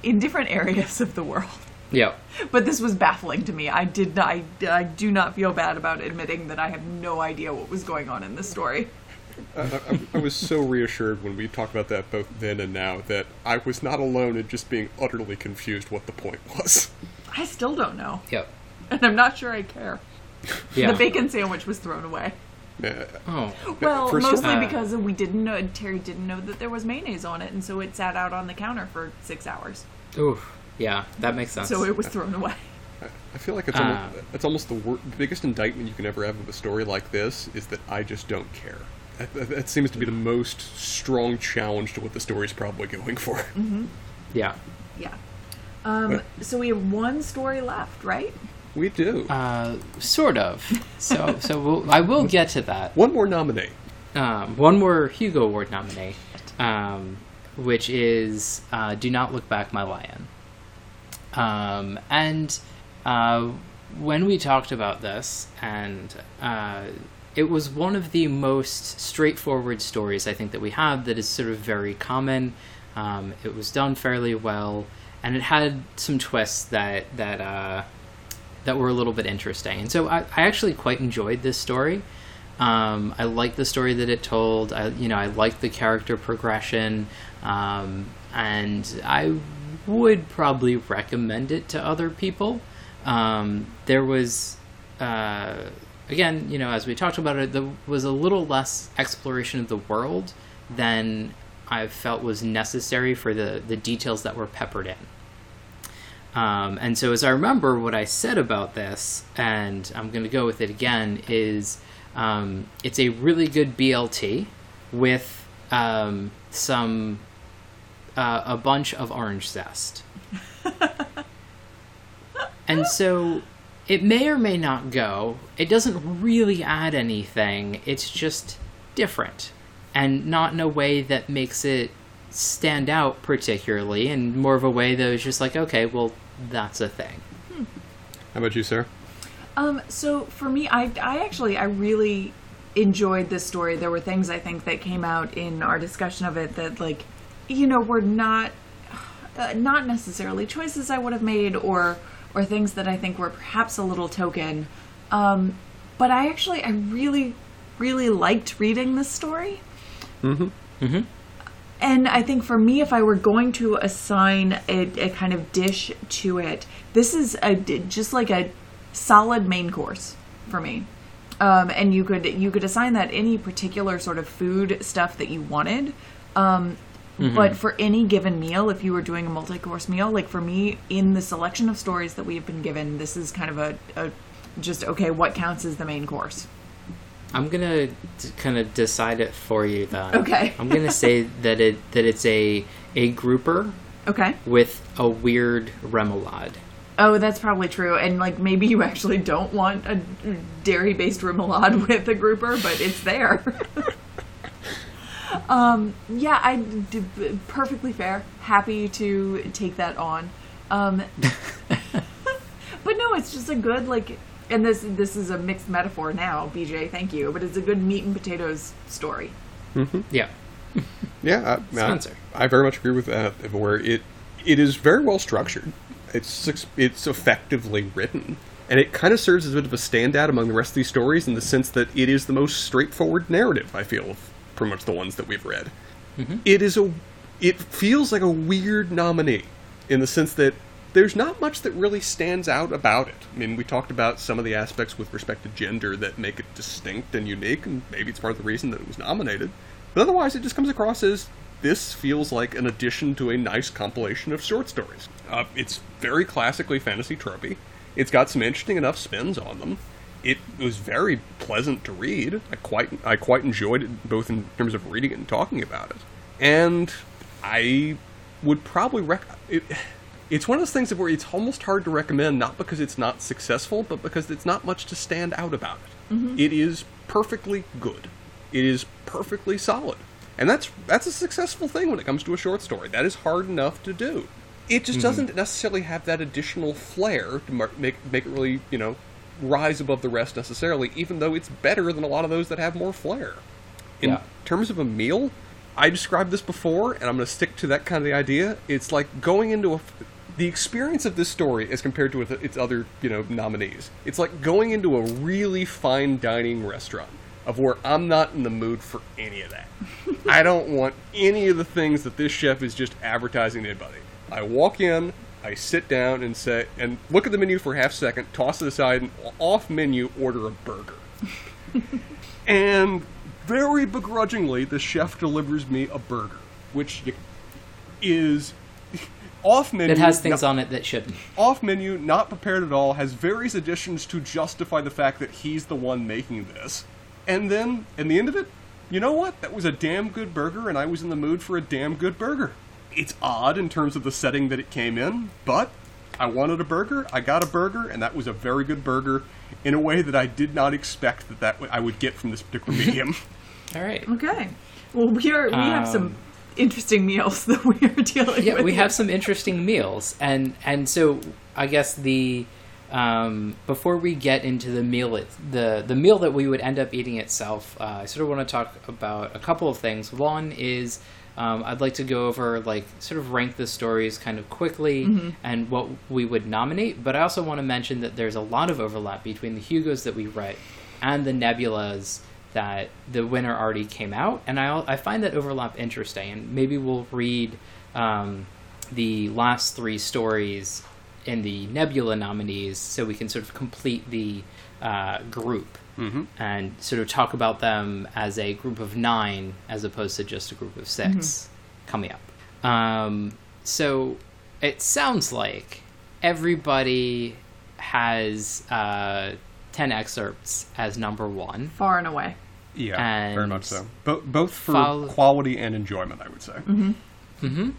in different areas of the world Yep. but this was baffling to me. I did not, I, I do not feel bad about admitting that I have no idea what was going on in this story. I, I, I was so reassured when we talked about that both then and now that I was not alone in just being utterly confused what the point was. I still don't know, Yep. and I'm not sure I care. Yeah. The bacon sandwich was thrown away. Uh, Oh. Well, First- mostly Uh, because we didn't know Terry didn't know that there was mayonnaise on it, and so it sat out on the counter for six hours. Oof. Yeah, that makes sense. So it was thrown away. I feel like it's Ah. almost, it's almost the wor- biggest indictment you can ever have of a story like this is that I just don't care. That, that, that seems to be the most strong challenge to what the story's probably going for. yeah. Yeah. Um, What? so we have one story left, right? We do. Uh, sort of. So, so we'll, I will get to that. One more nominee. um, one more Hugo Award nominee, um, which is uh, "Do Not Look Back, My Lion." Um, and uh, when we talked about this, and uh, it was one of the most straightforward stories I think that we have that is sort of very common. Um, it was done fairly well, and it had some twists that that uh, that were a little bit interesting. And so I, I actually quite enjoyed this story. Um, I like the story that it told. I, you know, I like the character progression, um, and I would probably recommend it to other people. Um, there was, uh, again, you know, as we talked about it, there was a little less exploration of the world than I felt was necessary for the the details that were peppered in. Um, and so, as I remember, what I said about this, and I'm going to go with it again, is um, it's a really good BLT with um, some uh, a bunch of orange zest. and so, it may or may not go. It doesn't really add anything. It's just different, and not in a way that makes it stand out particularly, and more of a way that is just like, okay, well, that's a thing. How about you, sir? Um, so for me, I, I actually, I really enjoyed this story. There were things I think that came out in our discussion of it that, like, you know, were not, uh, not necessarily choices I would have made, or or things that I think were perhaps a little token. Um, but I actually, I really, really liked reading this story. Mm-hmm. Mm-hmm. And I think for me, if I were going to assign a, a kind of dish to it, this is a just like a solid main course for me. Um, and you could you could assign that any particular sort of food stuff that you wanted. Um, Mm-hmm. But for any given meal, if you were doing a multi-course meal, like for me, in the selection of stories that we have been given, this is kind of a, a just okay. What counts as the main course? I'm gonna d- kind of decide it for you then. Okay. I'm gonna say that it that it's a a grouper Okay. with a weird remoulade. Oh, that's probably true. And like maybe you actually don't want a dairy-based remoulade with a grouper, but it's there. um, yeah, I d- perfectly fair. Happy to take that on. Um, but no, it's just a good like. And this this is a mixed metaphor now, BJ. Thank you, but it's a good meat and potatoes story. Yeah. Yeah, I, Spencer. I, I very much agree with that. Where it it is very well structured. It's it's effectively written, and it kind of serves as a bit of a standout among the rest of these stories in the sense that it is the most straightforward narrative. I feel of pretty much the ones that we've read. It is a it feels like a weird nominee in the sense that there's not much that really stands out about it. I mean, we talked about some of the aspects with respect to gender that make it distinct and unique, and maybe it's part of the reason that it was nominated. But otherwise, it just comes across as this feels like an addition to a nice compilation of short stories. Uh, it's very classically fantasy tropey. It's got some interesting enough spins on them. It was very pleasant to read. I quite I quite enjoyed it both in terms of reading it and talking about it. And I would probably rec. It, it's one of those things where it's almost hard to recommend, not because it's not successful, but because it's not much to stand out about it. Mm-hmm. It is perfectly good. It is perfectly solid, and that's that's a successful thing when it comes to a short story. That is hard enough to do. It just mm-hmm. doesn't necessarily have that additional flair to mar- make make it really you know rise above the rest necessarily. Even though it's better than a lot of those that have more flair. In Yeah. terms of a meal, I described this before, and I'm going to stick to that kind of the idea. It's like going into a the experience of this story as compared to its other you know nominees. It's like going into a really fine dining restaurant of where I'm not in the mood for any of that. I don't want any of the things that this chef is just advertising to anybody. I walk in, I sit down and say and look at the menu for a half second, toss it aside, and off menu order a burger. And very begrudgingly, the chef delivers me a burger, which is off menu. It has things not, on it that shouldn't. off menu, not prepared at all. Has various additions to justify the fact that he's the one making this. And then, in the end of it, you know what? That was a damn good burger, and I was in the mood for a damn good burger. It's odd in terms of the setting that it came in, but I wanted a burger. I got a burger, and that was a very good burger in a way that I did not expect that, that w- I would get from this particular medium. All right. Okay. Well, we are we have some Um, interesting meals that we are dealing yeah, with. we have some interesting meals, and and so I guess the um, before we get into the meal, it, the the meal that we would end up eating itself, uh, I sort of want to talk about a couple of things. One is um, I'd like to go over like sort of rank the stories kind of quickly and what we would nominate, but I also want to mention that there's a lot of overlap between the Hugos that we write and the Nebulas that the winner already came out, and I I find that overlap interesting, and maybe we'll read um, the last three stories in the Nebula nominees so we can sort of complete the uh, group and sort of talk about them as a group of nine as opposed to just a group of 6 coming up. Um, so it sounds like everybody has uh, 10 excerpts as number one. far and away. yeah, very much so. Bo- both for follow- quality and enjoyment, I would say. Mm-hmm.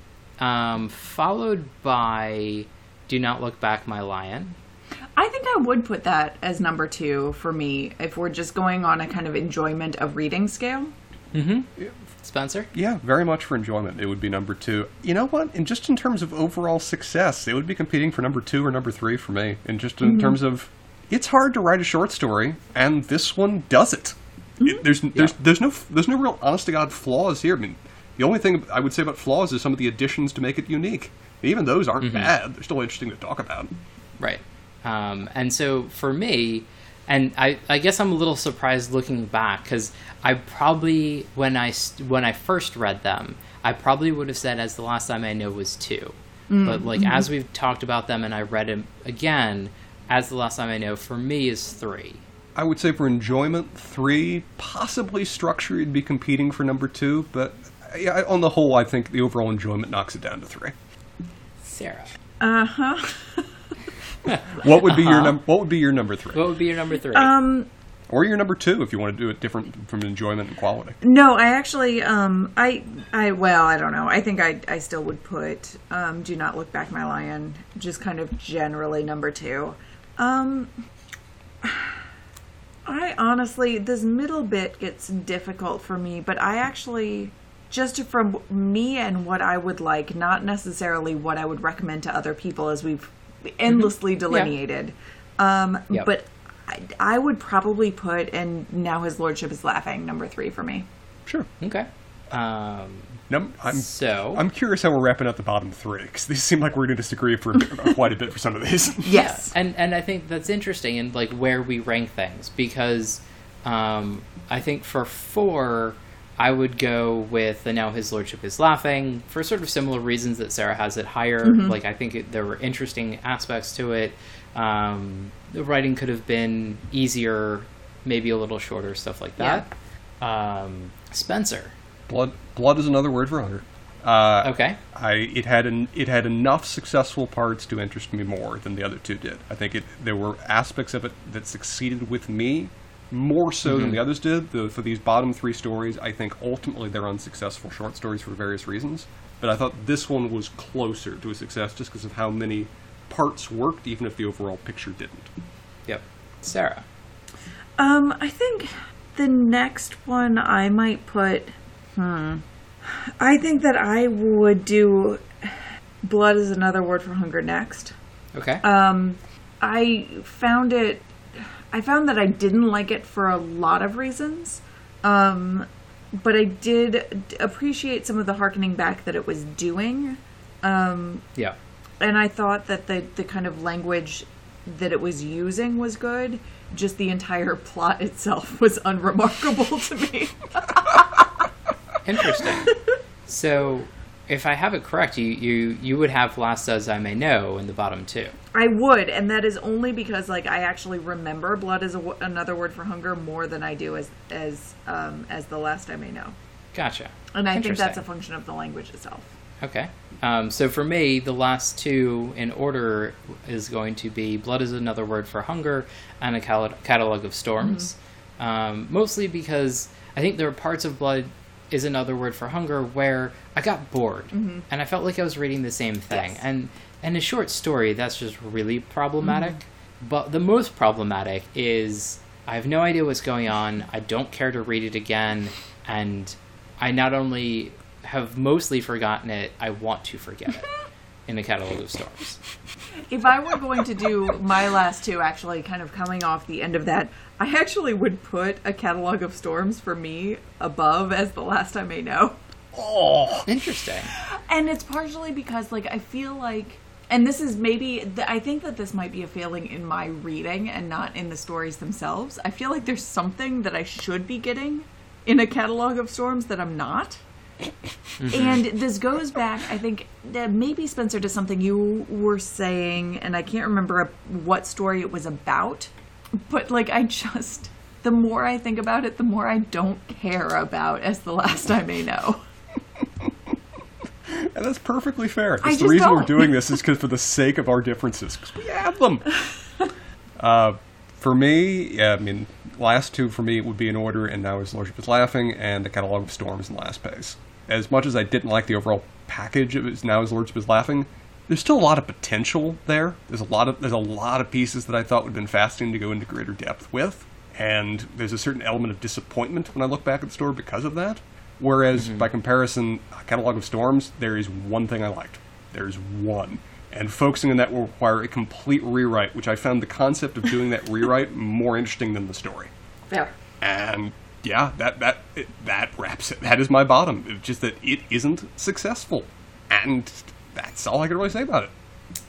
Um, followed by Do Not Look Back, My Lion. I think I would put that as number two for me if we're just going on a kind of enjoyment of reading scale. Hmm. Spencer? Yeah, very much for enjoyment. It would be number two. You know what? And just in terms of overall success, it would be competing for number two or number three for me. And just in mm-hmm. terms of, it's hard to write a short story, and this one does it. It- mm-hmm. there's there's there's no there's no real honest to god flaws here. I mean, the only thing I would say about flaws is some of the additions to make it unique. Even those aren't mm-hmm. bad. They're still interesting to talk about. Right. Um, and so for me, and I, I guess I'm a little surprised looking back because I probably when I when I first read them, I probably would have said as the last I may know was two, but like as we've talked about them and I read them again, as the last I may know for me is three. I would say for enjoyment, three, possibly structure, you'd be competing for number two, but yeah, on the whole, I think the overall enjoyment knocks it down to three. Sarah, Uh huh. What would be your Uh-huh. num- What would be your number three, what would be your number three? Um, or your number two if you want to do it different from enjoyment and quality? No, I actually, um, I, I, well, I don't know. I think I, I still would put, um, "Do Not Look Back, My Lion," just kind of generally number two. Um, I honestly, this middle bit gets difficult for me, but I actually, just from me and what I would like, not necessarily what I would recommend to other people, as we've endlessly delineated. Um, Yep. but I, I would probably put, and now his lordship is laughing, number three for me. Sure. okay. Um, Num- I'm so I'm curious how we're wrapping up the bottom three because these seem like we're going to disagree for quite a bit for some of these. Yes. and and I think that's interesting in like where we rank things because um, I think for four I would go with the now his lordship is laughing for sort of similar reasons that Sarah has it higher. Like I think it, there were interesting aspects to it. Um, the writing could have been easier, maybe a little shorter, stuff like that. Um, Spencer, Blood, blood is another word for hunger. Uh, okay, I it had an, it had enough successful parts to interest me more than the other two did. I think it there were aspects of it that succeeded with me more so than the others did. The, for these bottom three stories, I think ultimately they're unsuccessful short stories for various reasons. But I thought this one was closer to a success just because of how many parts worked, even if the overall picture didn't. yep, Sarah, Um, I think the next one I might put. Hmm. I think that I would do. Blood is another word for hunger next. okay, Um, I found it. I found that I didn't like it for a lot of reasons. Um, but I did appreciate some of the harkening back that it was doing. Um, yeah, and I thought that the the kind of language that it was using was good. Just the entire plot itself was unremarkable to me. Interesting. so, if I have it correct, you, you you would have Last As I May Know in the bottom two. I would, and that is only because like I actually remember blood is a w- another word for hunger more than I do as as um, as the last I may know, Gotcha. and I think that's a function of the language itself. Okay. Um, so for me, the last two in order is going to be Blood is Another Word for Hunger and a cal- Catalog of Storms. Um, mostly because I think there are parts of Blood is Another Word for Hunger where I got bored mm-hmm. and I felt like I was reading the same thing. Yes. And and a short story, that's just really problematic. Mm-hmm. But the most problematic is I have no idea what's going on. I don't care to read it again, and I not only have mostly forgotten it, I want to forget it in a catalog of storms. If I were going to do my last two, actually, kind of coming off the end of that, I actually would put a catalog of storms for me above as the last I may know. Oh, Interesting. And it's partially because, like, I feel like, and this is maybe, th- I think that this might be a failing in my reading and not in the stories themselves. I feel like there's something that I should be getting in a catalog of storms that I'm not. And this goes back, I think, that maybe Spencer to something you were saying, and I can't remember what story it was about, but like, I just, the more I think about it, the more I don't care about as the last I may know. and that's perfectly fair. That's the reason we're doing this is because for the sake of our differences, because we have them. uh, for me, yeah, I mean, last two for me would be in order, and now his lordship is laughing, and the catalog of storms in last pace. As much as I didn't like the overall package of his now his lordship is laughing, there's still a lot of potential there. There's a lot of there's a lot of pieces that I thought would have been fascinating to go into greater depth with, and there's a certain element of disappointment when I look back at the story because of that. Whereas mm-hmm. by comparison, Catalog of Storms, there is one thing I liked. There's one. And focusing on that will require a complete rewrite, which I found the concept of doing that rewrite more interesting than the story. Fair. And yeah, that that that wraps it. That is my bottom. It's just that it isn't successful, and that's all I can really say about it.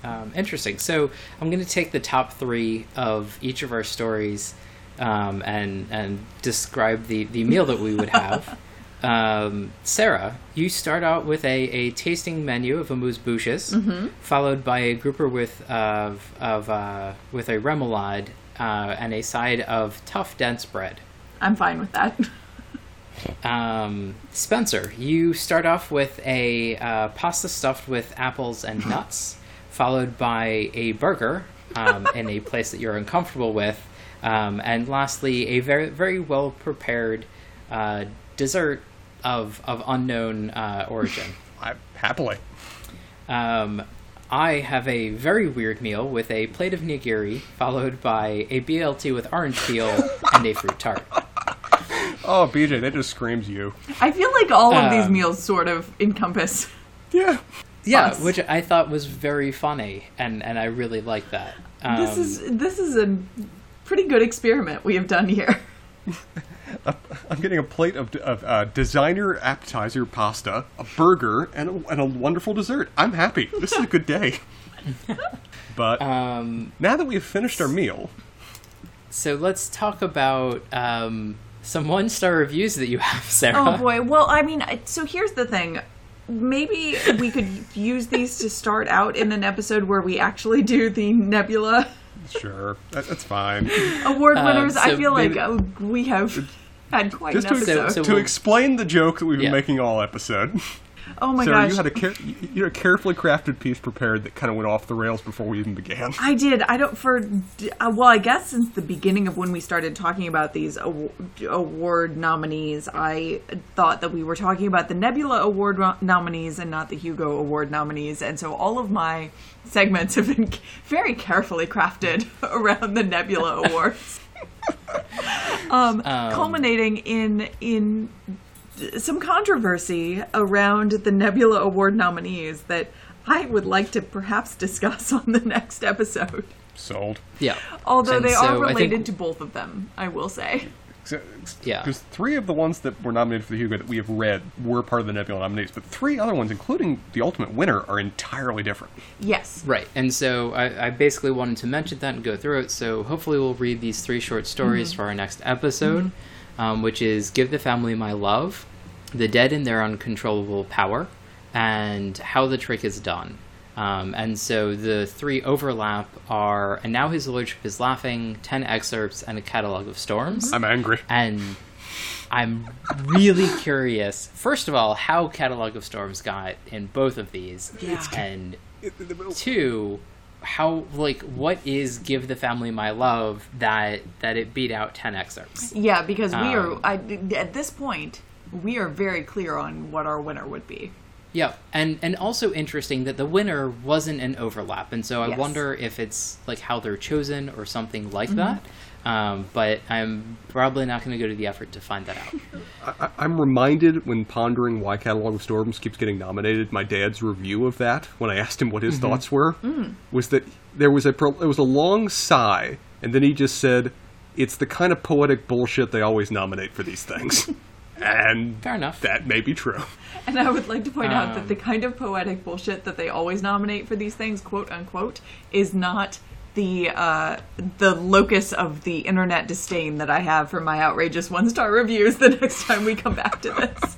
Um, interesting. So I'm going to take the top three of each of our stories um, and and describe the the meal that we would have. Um, Sarah, you start out with a, a tasting menu of amuse bouches, followed by a grouper with of of uh, with a remoulade uh, and a side of tough dense bread. I'm fine with that. Um, Spencer, you start off with a uh, pasta stuffed with apples and nuts, followed by a burger um, in a place that you're uncomfortable with, um, and lastly, a very very well prepared uh, dessert of of unknown uh, origin. I, happily. Um, I have a very weird meal with a plate of nigiri, followed by a BLT with orange peel and a fruit tart. Oh, BJ, that just screams you. I feel like all of these Um, meals sort of encompass. Yeah. Yeah, Us. which I thought was very funny, and, and I really like that. Um, this is this is a pretty good experiment we have done here. I'm getting a plate of, of uh, designer appetizer pasta, a burger, and a, and a wonderful dessert. I'm happy. This is a good day. but um, now that we've finished our meal, so let's talk about um, some one star reviews that you have, Sarah. Oh boy. Well, I mean, so here's the thing. Maybe we could use these to start out in an episode where we actually do the Nebula sure, that, that's fine. award winners. I so feel like maybe- uh, we have had quite Just an to, episode. so to we'll- explain the joke that we've been Yeah. making all episode. Oh my Sarah, gosh. you had a care- you had a carefully crafted piece prepared that kind of went off the rails before we even began. I did. I don't for uh, well, I guess since the beginning of when we started talking about these award nominees, I thought that we were talking about the Nebula Award ro- nominees and not the Hugo Award nominees, and so all of my segments have been very carefully crafted around the Nebula Awards, um, culminating in in some controversy around the Nebula Award nominees that I would like to perhaps discuss on the next episode. Sold. Yeah. Although And they so are I think- related to both of them, I will say. Yeah. Because three of the ones that were nominated for the Hugo that we have read were part of the Nebula nominees, but three other ones, including the ultimate winner, are entirely different. Yes. Right, and so I, I basically wanted to mention that and go through it. So hopefully we'll read these three short stories mm-hmm. for our next episode, mm-hmm. Um, which is "Give the Family My Love," "The Dead in Their Uncontrollable Power," and "How the Trick Is Done." Um, and so the three overlap are "And Now His Lordship Is Laughing," ten excerpts, and a catalog of storms. I'm angry. and I'm really curious. First of all, how Catalog of Storms got in both of these, Yeah. and two, how like what is "Give the Family My Love" that that it beat out ten excerpts. Yeah, because we are Um, I, at this point we are very clear on what our winner would be. Yeah, and and also interesting that the winner wasn't an overlap, and so I Yes. wonder if it's like how they're chosen or something like Mm-hmm. that. Um, but I'm probably not going to go to the effort to find that out. I, I'm reminded when pondering why Catalog of Storms keeps getting nominated. My dad's review of that, when I asked him what his thoughts were, was that there was a pro- there was a long sigh, and then he just said, "It's the kind of poetic bullshit they always nominate for these things," and Fair enough. that may be true. And I would like to point out that Um, the kind of poetic bullshit that they always nominate for these things, quote unquote, is not the uh, the locus of the internet disdain that I have for my outrageous one star reviews. The next time we come back to this,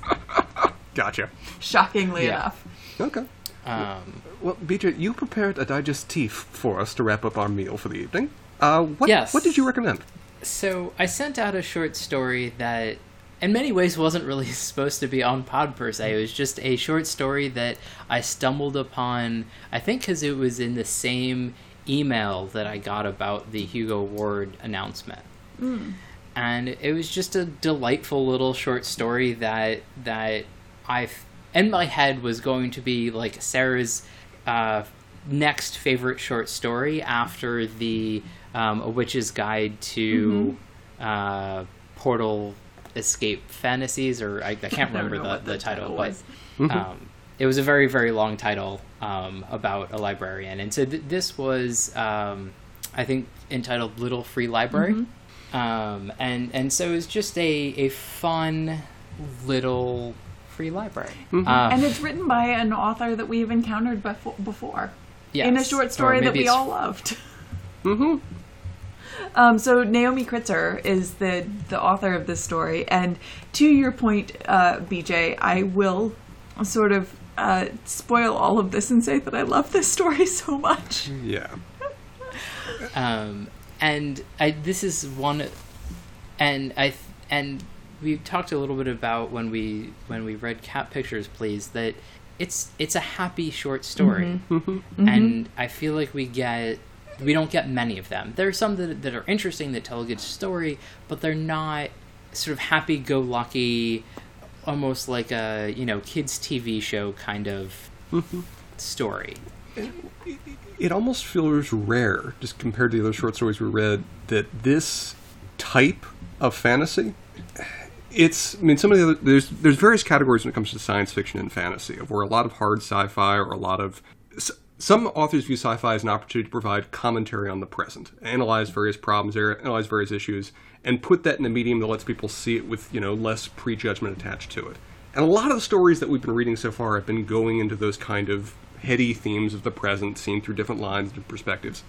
Gotcha. shockingly Yeah. enough. Okay. Um, Well, BJ, you prepared a digestif for us to wrap up our meal for the evening. Uh, what, Yes. what did you recommend? So I sent out a short story that, in many ways, wasn't really supposed to be on Pod per se. It was just a short story that I stumbled upon. I think because it was in the same email that I got about the Hugo Award announcement, and it was just a delightful little short story that that I, in my head, was going to be like Sarah's. Uh, next favorite short story after the um, A Witch's Guide to uh, Portal Escape Fantasies, or I, I can't remember know the, the the title, title but was. um, it was a very, very long title um, about a librarian. And so th- this was, um, I think, entitled Little Free Library. Um, and, and so it was just a, a fun little free library. Um, And it's written by an author that we've encountered befo- before in a short story that we it's all loved. Um, so Naomi Kritzer is the the author of this story, and to your point, uh, BJ, I will sort of uh, spoil all of this and say that I love this story so much. Yeah. um, and I, this is one, and I and we talked a little bit about when we when we read Cat Pictures, please that it's it's a happy short story, Mm-hmm. and I feel like we get we don't get many of them. There are some that that are interesting that tell a good story, but they're not sort of happy go lucky, almost like a you know kids TV show kind of mm-hmm. story. it almost feels rare, just compared to the other short stories we read, that this type of fantasy. It's. I mean, some of the other there's there's various categories when it comes to science fiction and fantasy, of where a lot of hard sci-fi or a lot of some authors view sci-fi as an opportunity to provide commentary on the present, analyze various problems, analyze various issues, and put that in a medium that lets people see it with you know less prejudgment attached to it. And a lot of the stories that we've been reading so far have been going into those kind of heady themes of the present, seen through different lines and perspectives.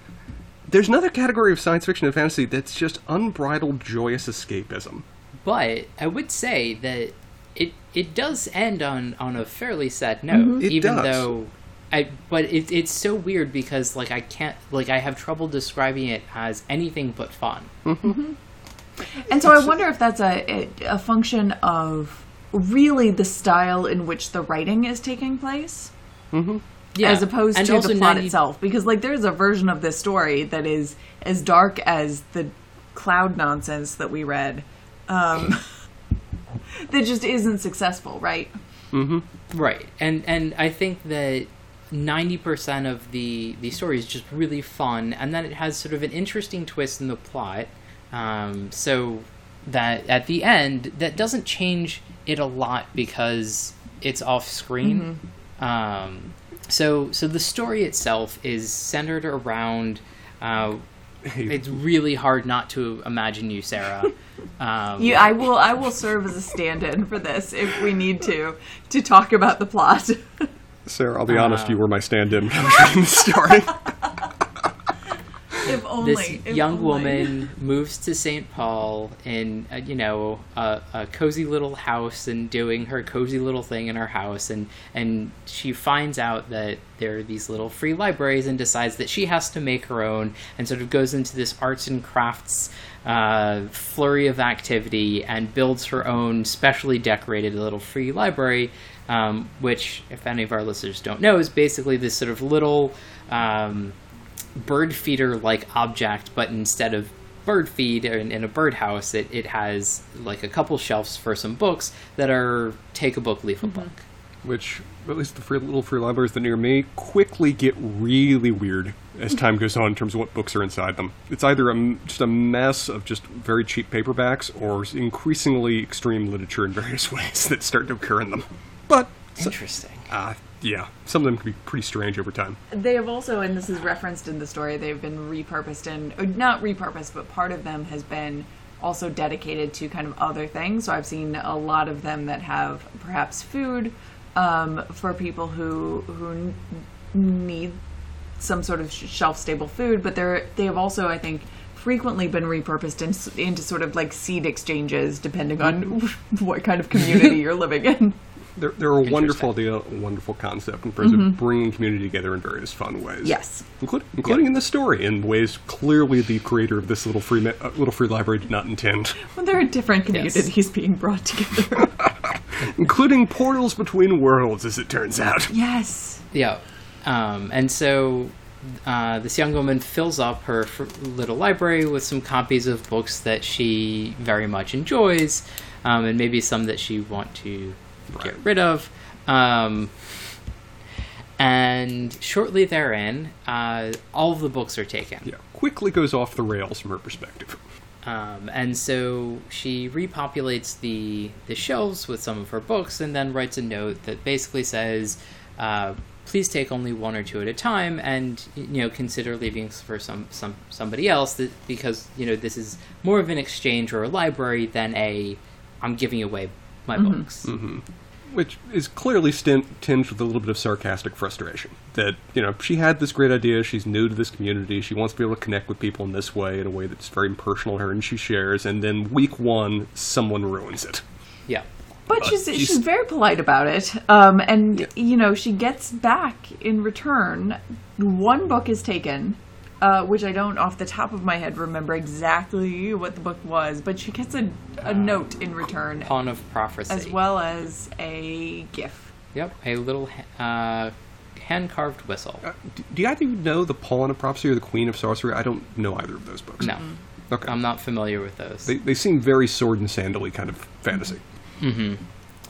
There's another category of science fiction and fantasy that's just unbridled joyous escapism. But I would say that it it does end on on a fairly sad note, mm-hmm. It even does. though I. But it, it's so weird because like I can't like I have trouble describing it as anything but fun. Mm-hmm. Mm-hmm. And so I wonder if that's a, a, a function of really the style in which the writing is taking place. Yeah, as opposed And to the plot 90 itself because like there's a version of this story that is as dark as the cloud nonsense that we read um, that just isn't successful right Right, and and I think that ninety percent of the the story is just really fun, and then it has sort of an interesting twist in the plot. Um, so that at the end, that doesn't change it a lot because it's off screen. Um, so so the story itself is centered around. Uh, it's really hard not to imagine you, Sarah. Um, you, i will i will serve as a stand-in for this if we need to to talk about the plot Sarah, I'll be honest, you were my stand-in when I was reading the story. if only this if young only. woman moves to St. Paul in uh, you know a, a cozy little house and doing her cozy little thing in her house and and she finds out that there are these little free libraries and decides that she has to make her own and sort of goes into this arts and crafts uh, flurry of activity and builds her own specially decorated little free library um, which if any of our listeners don't know is basically this sort of little um, bird feeder like object, but instead of bird feed in, in a birdhouse, it, it has like a couple shelves for some books that are take a book, leave a book. Which, at least the free, little free libraries that are near me, quickly get really weird as time goes on in terms of what books are inside them. It's either a, m- just a mess of just very cheap paperbacks or increasingly extreme literature in various ways that start to occur in them. But, so- Interesting. uh, yeah, some of them can be pretty strange over time. They have also, and this is referenced in the story, they've been repurposed and not repurposed, but part of them has been also dedicated to kind of other things. So I've seen a lot of them that have perhaps food um, for people who who need some sort of shelf stable food, but they're they have also, I think. Frequently been repurposed in, into sort of like seed exchanges, depending on what kind of community you're living in. They're, they're a wonderful idea, a wonderful concept in terms of bringing community together in various fun ways. Yes. including, including in the story in ways clearly the creator of this little free ma- uh, little free library did not intend, Well, there are different communities being brought together. including portals between worlds, as it turns out. yes. Yeah. Um, and so uh, this young woman fills up her fr- little library with some copies of books that she very much enjoys, um, and maybe some that she want to get rid of. Um, and shortly therein, uh, all of the books are taken. Yeah, quickly goes off the rails from her perspective. Um, and so she repopulates the the shelves with some of her books, and then writes a note that basically says, uh, "Please take only one or two at a time, and you know consider leaving for some some somebody else, that, because you know this is more of an exchange or a library than a I'm giving away my books." Which is clearly stint, tinged with a little bit of sarcastic frustration. That you know she had this great idea, she's new to this community, she wants to be able to connect with people in this way, in a way that's very personal to her, and she shares. And then week one, someone ruins it. Yeah. But she's, she's- she's very polite about it. Um, and, you know, she gets back in return. One book is taken, uh, which I don't, off the top of my head, remember exactly what the book was, but she gets a, a note in return, Pawn of Prophecy. as well as a GIF. Yep. A little uh, hand carved whistle. Uh, do, do either of you know the Pawn of Prophecy or the Queen of Sorcery? I don't know either of those books. No. Okay. I'm not familiar with those. they, they seem very sword and sandally kind of fantasy. Um,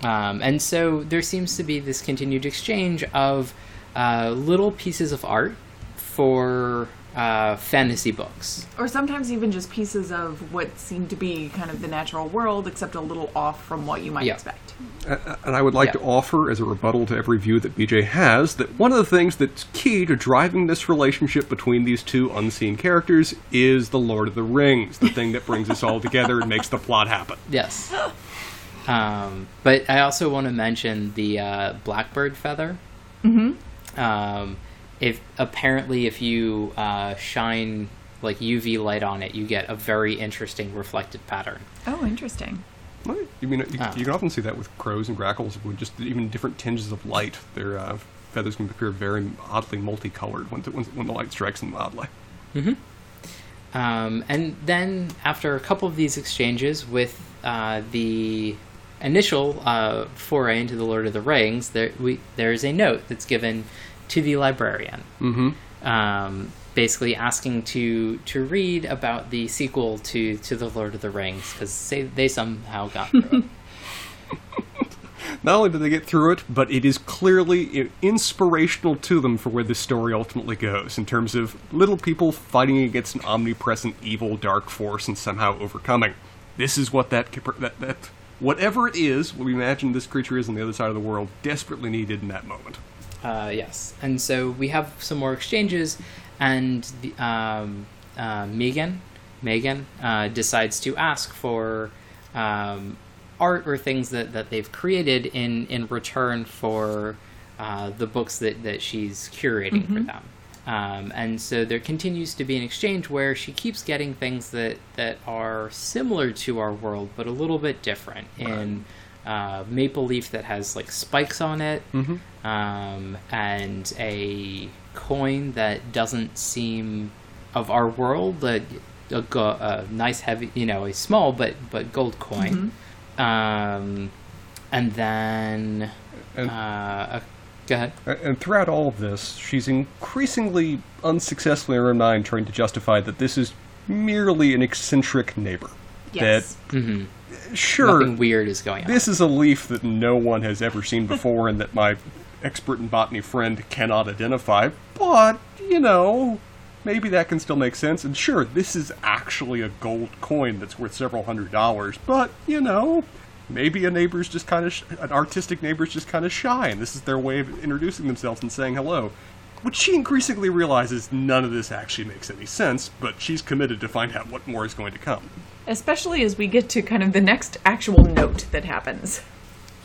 and so there seems to be this continued exchange of uh, little pieces of art for uh, fantasy books. Or sometimes even just pieces of what seem to be kind of the natural world, except a little off from what you might Yeah. expect. And I would like Yeah. to offer, as a rebuttal to every view that BJ has, that one of the things that's key to driving this relationship between these two unseen characters is the Lord of the Rings, the thing that brings us all together and makes the plot happen. Yes. Um, but I also want to mention the uh, blackbird feather. Mm-hmm. Um, if apparently, if you uh, shine like UV light on it, you get a very interesting reflected pattern. Oh, interesting. Right. You mean you, Ah. you can often see that with crows and grackles with just even different tinges of light. Their uh, feathers can appear very oddly multicolored when the, when, when the light strikes them oddly. Um, and then after a couple of these exchanges with uh, the initial uh, foray into the Lord of the Rings, there we there's a note that's given to the librarian, Mm-hmm. um, basically asking to to read about the sequel to to the Lord of the Rings because they they somehow got through it. Not only did they get through it, but it is clearly inspirational to them for where the story ultimately goes, in terms of little people fighting against an omnipresent evil dark force and somehow overcoming. This is what that that, that whatever it is, what we imagine this creature is on the other side of the world, desperately needed in that moment. Uh, yes, and so we have some more exchanges, and the, um, uh, Megan, Megan uh, decides to ask for um, art or things that, that they've created in in return for uh, the books that that she's curating for them. Um, and so there continues to be an exchange where she keeps getting things that, that are similar to our world, but a little bit different. In uh, maple leaf that has like spikes on it, um, and a coin that doesn't seem of our world. A, a, a nice heavy, you know, a small but but gold coin. Um, and then, And- uh, a, go ahead. And throughout all of this, she's increasingly unsuccessfully in her mind trying to justify that this is merely an eccentric neighbor. Yes. hmm That, sure, Nothing weird is going on. this is a leaf that no one has ever seen before and that my expert in botany friend cannot identify, but, you know, maybe that can still make sense. And sure, this is actually a gold coin that's worth several hundred dollars, but, you know, maybe a neighbor's just kind of, sh- an artistic neighbor's just kind of shy, and this is their way of introducing themselves and saying hello. Which she increasingly realizes none of this actually makes any sense, but she's committed to find out what more is going to come. Especially as we get to kind of the next actual note that happens.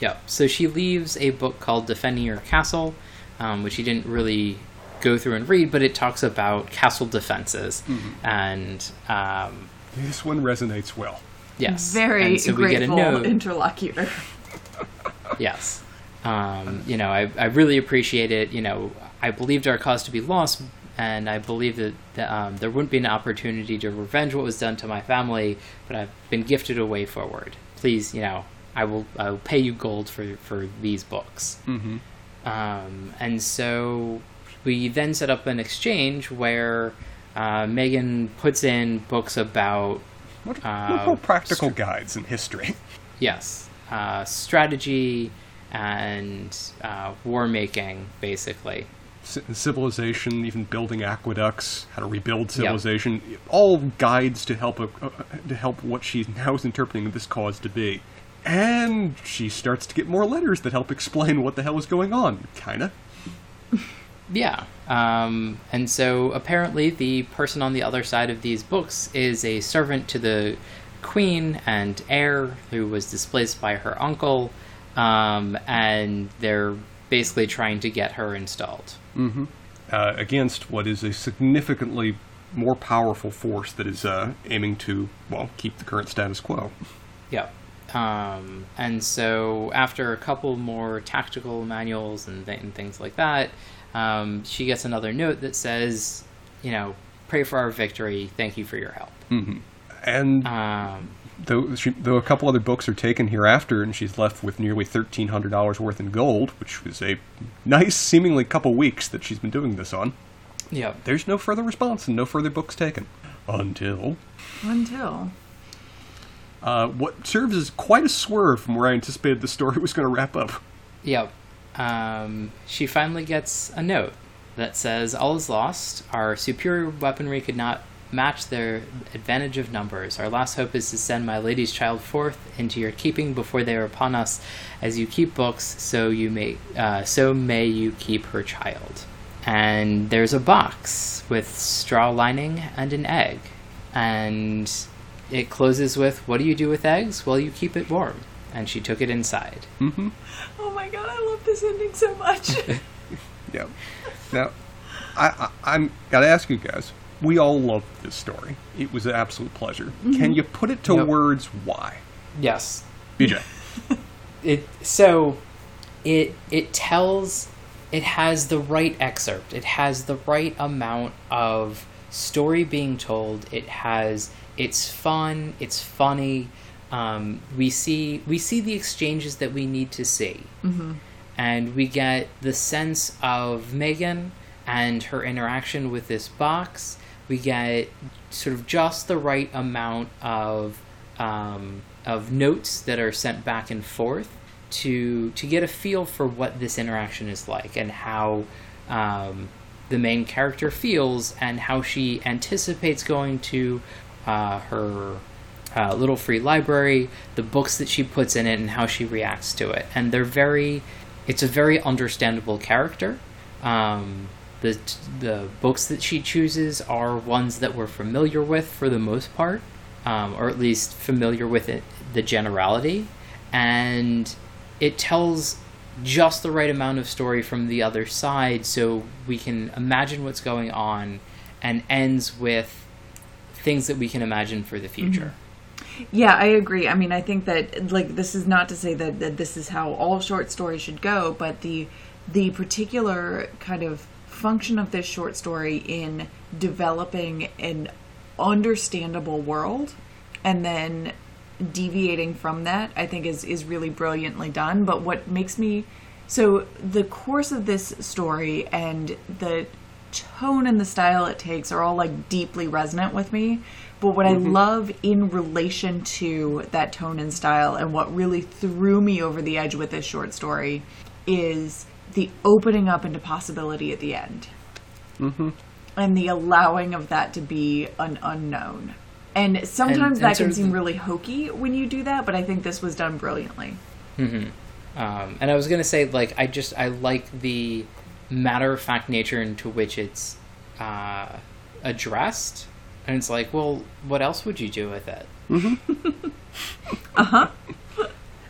Yep. So she leaves a book called Defending Your Castle, um, which she didn't really go through and read, but it talks about castle defenses. And um, This one resonates well. yes. Very and so we get a grateful note. interlocutor. yes. Um, you know, I, I really appreciate it. You know, I believed our cause to be lost, and I believe that, that um, there wouldn't be an opportunity to revenge what was done to my family, but I've been gifted a way forward. Please, you know, I will I will pay you gold for, for these books. Mm-hmm. Um, and so we then set up an exchange where uh, Megan puts in books about What, Uh, what practical guides in history? yes uh, strategy and uh, war making, basically. Civilization, even building aqueducts, how to rebuild civilization, all guides to help a, uh, to help what she now is interpreting this cause to be. And she starts to get more letters that help explain what the hell is going on. Kinda. Yeah. Um, and so apparently, the person on the other side of these books is a servant to the queen and heir who was displaced by her uncle. um, and they're basically trying to get her installed. Uh, against what is a significantly more powerful force that is uh, aiming to, well, keep the current status quo. Yeah. Um, and so after a couple more tactical manuals and, th- and things like that, um, she gets another note that says, you know, pray for our victory. Thank you for your help. Mm-hmm. And Um, though, she, though a couple other books are taken hereafter, and she's left with nearly thirteen hundred dollars worth in gold, which was a nice, seemingly couple weeks that she's been doing this on. yep. There's no further response and no further books taken until Until. uh, what serves as quite a swerve from where I anticipated the story was going to wrap up. Yep. Um, she finally gets a note that says, All is lost. Our superior weaponry could not match their advantage of numbers. Our last hope is to send my lady's child forth into your keeping before they are upon us. As you keep books, so you may, uh, so may you keep her child. And there's a box with straw lining and an egg. And it closes with, What do you do with eggs? Well, you keep it warm. And she took it inside. Oh my god, I love this ending so much. yep. Now, I, I, I'm got to ask you guys. We all loved this story. It was an absolute pleasure. Can you put it to Yep. words why? Yes. BJ. it so it it tells it has the right excerpt it has the right amount of story being told it has it's fun it's funny um, we see we see the exchanges that we need to see and we get the sense of Megan and her interaction with this box. We get sort of just the right amount of um, of notes that are sent back and forth to to get a feel for what this interaction is like and how um, the main character feels and how she anticipates going to uh, her uh, little free library, the books that she puts in it, and how she reacts to it. And they're very, it's a very understandable character. Um, the the books that she chooses are ones that we're familiar with for the most part, um, or at least familiar with it, the generality, and it tells just the right amount of story from the other side, so we can imagine what's going on, and ends with things that we can imagine for the future. Yeah, I agree. I mean, I think that like this is not to say that, that this is how all short stories should go, but the the particular kind of function of this short story in developing an understandable world and then deviating from that, I think is is really brilliantly done. But what makes me so the course of this story and the tone and the style it takes are all like deeply resonant with me. But what I mm-hmm. love in relation to that tone and style and what really threw me over the edge with this short story is the opening up into possibility at the end. Mm-hmm. And the allowing of that to be an unknown. And sometimes and that sort can seem the- really hokey when you do that, but I think this was done brilliantly. Um, and I was gonna say, like, I just I like the matter of fact nature into which it's uh, addressed, and it's like, well, what else would you do with it? Uh, huh.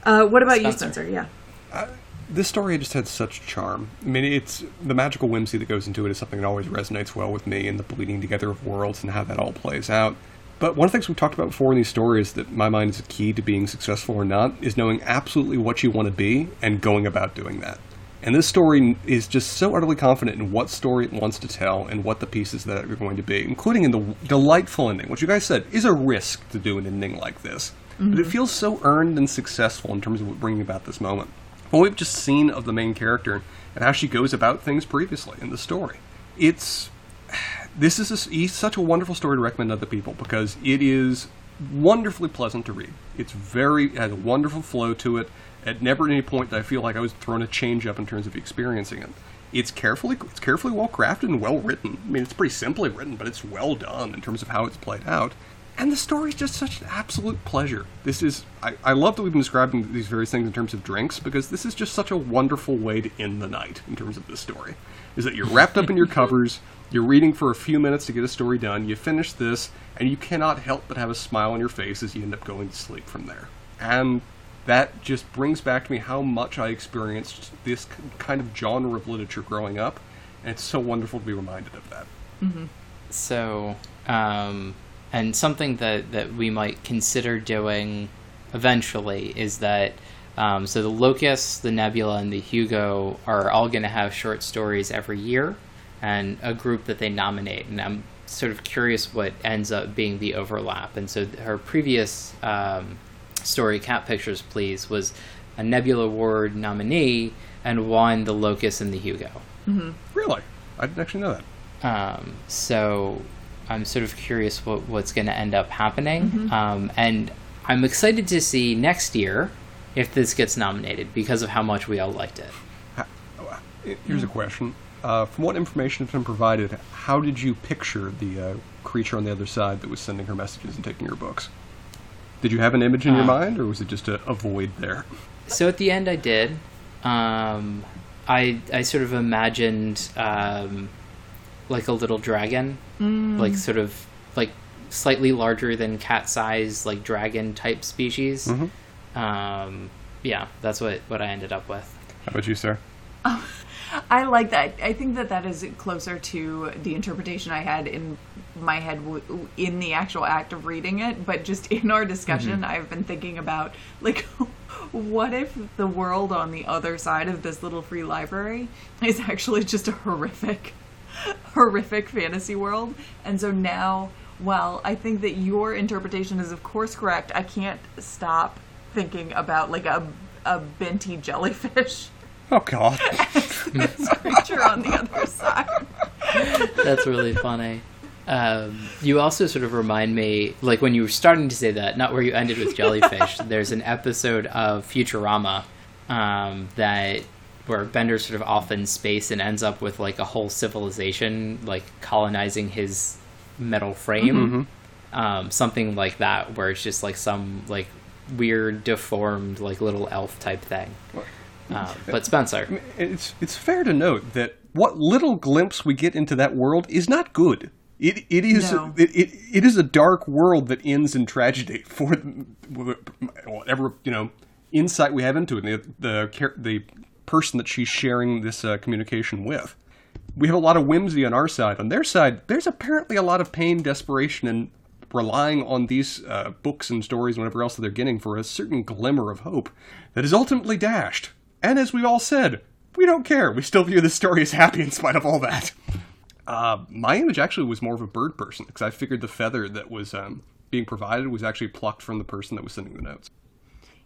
Uh, what about you, Spencer. Spencer? Yeah. This story just had such charm. I mean, it's the magical whimsy that goes into it is something that always resonates well with me, and the bleeding together of worlds and how that all plays out. But one of the things we've talked about before in these stories that my mind is a key to being successful or not is knowing absolutely what you want to be and going about doing that. And this story is just so utterly confident in what story it wants to tell and what the pieces that are going to be, including in the delightful ending, which you guys said is a risk to do an ending like this. But it mm-hmm. feels so earned and successful in terms of bringing about this moment. What we've just seen of the main character and how she goes about things previously in the story. It's this is a, such a wonderful story to recommend to other people because it is wonderfully pleasant to read. It's very it has a wonderful flow to it. At never any point did I feel like I was thrown a change up in terms of experiencing it. It's carefully it's carefully well crafted and well written. I mean, it's pretty simply written, but it's well done in terms of how it's played out. And the story is just such an absolute pleasure. This is I, I love that we've been describing these various things in terms of drinks because this is just such a wonderful way to end the night in terms of this story. Is that you're wrapped up in your covers, you're reading for a few minutes to get a story done, you finish this, and you cannot help but have a smile on your face as you end up going to sleep from there. And that just brings back to me how much I experienced this k- kind of genre of literature growing up, and it's so wonderful to be reminded of that. So, um, and something that, that we might consider doing eventually is that um, so the Locus, the Nebula, and the Hugo are all going to have short stories every year, and a group that they nominate. And I'm sort of curious what ends up being the overlap. And so her previous um, story, Cat Pictures, Please, was a Nebula Award nominee and won the Locus and the Hugo. Really, I didn't actually know that. Um, so I'm sort of curious what, what's going to end up happening. Um, and I'm excited to see next year if this gets nominated because of how much we all liked it. Here's a question. Uh, from what information has been provided, how did you picture the uh, creature on the other side that was sending her messages and taking her books? Did you have an image in your Uh. mind, or was it just a, a void there? So at the end, I did. Um, I I sort of imagined um, like a little dragon, like sort of like slightly larger than cat size, like dragon type species. Mhm. Um, yeah, that's what what I ended up with. How about you, sir? I like that. I think that that is closer to the interpretation I had in my head w- in the actual act of reading it. But just in our discussion, I've been thinking about like, what if the world on the other side of this little free library is actually just a horrific, horrific fantasy world? And so now, while I think that your interpretation is of course correct, I can't stop thinking about like a a Benti jellyfish Oh God! this creature on the other side. That's really funny. Um, you also sort of remind me, like when you were starting to say that, not where you ended with jellyfish. there's an episode of Futurama um, that where Bender's sort of off in space and ends up with like a whole civilization like colonizing his metal frame, um, something like that, where it's just like some like weird deformed like little elf type thing. Um, but Spencer, it's it's fair to note that what little glimpse we get into that world is not good. It it is No. it, it, it is a dark world that ends in tragedy for whatever you know insight we have into it. The the the person that she's sharing this uh, communication with. We have a lot of whimsy on our side. On their side, there's apparently a lot of pain, desperation, and relying on these uh, books and stories and whatever else that they're getting for a certain glimmer of hope that is ultimately dashed. And as we all said, we don't care. We still view the story as happy in spite of all that. Uh, my image actually was more of a bird person because I figured the feather that was um, being provided was actually plucked from the person that was sending the notes.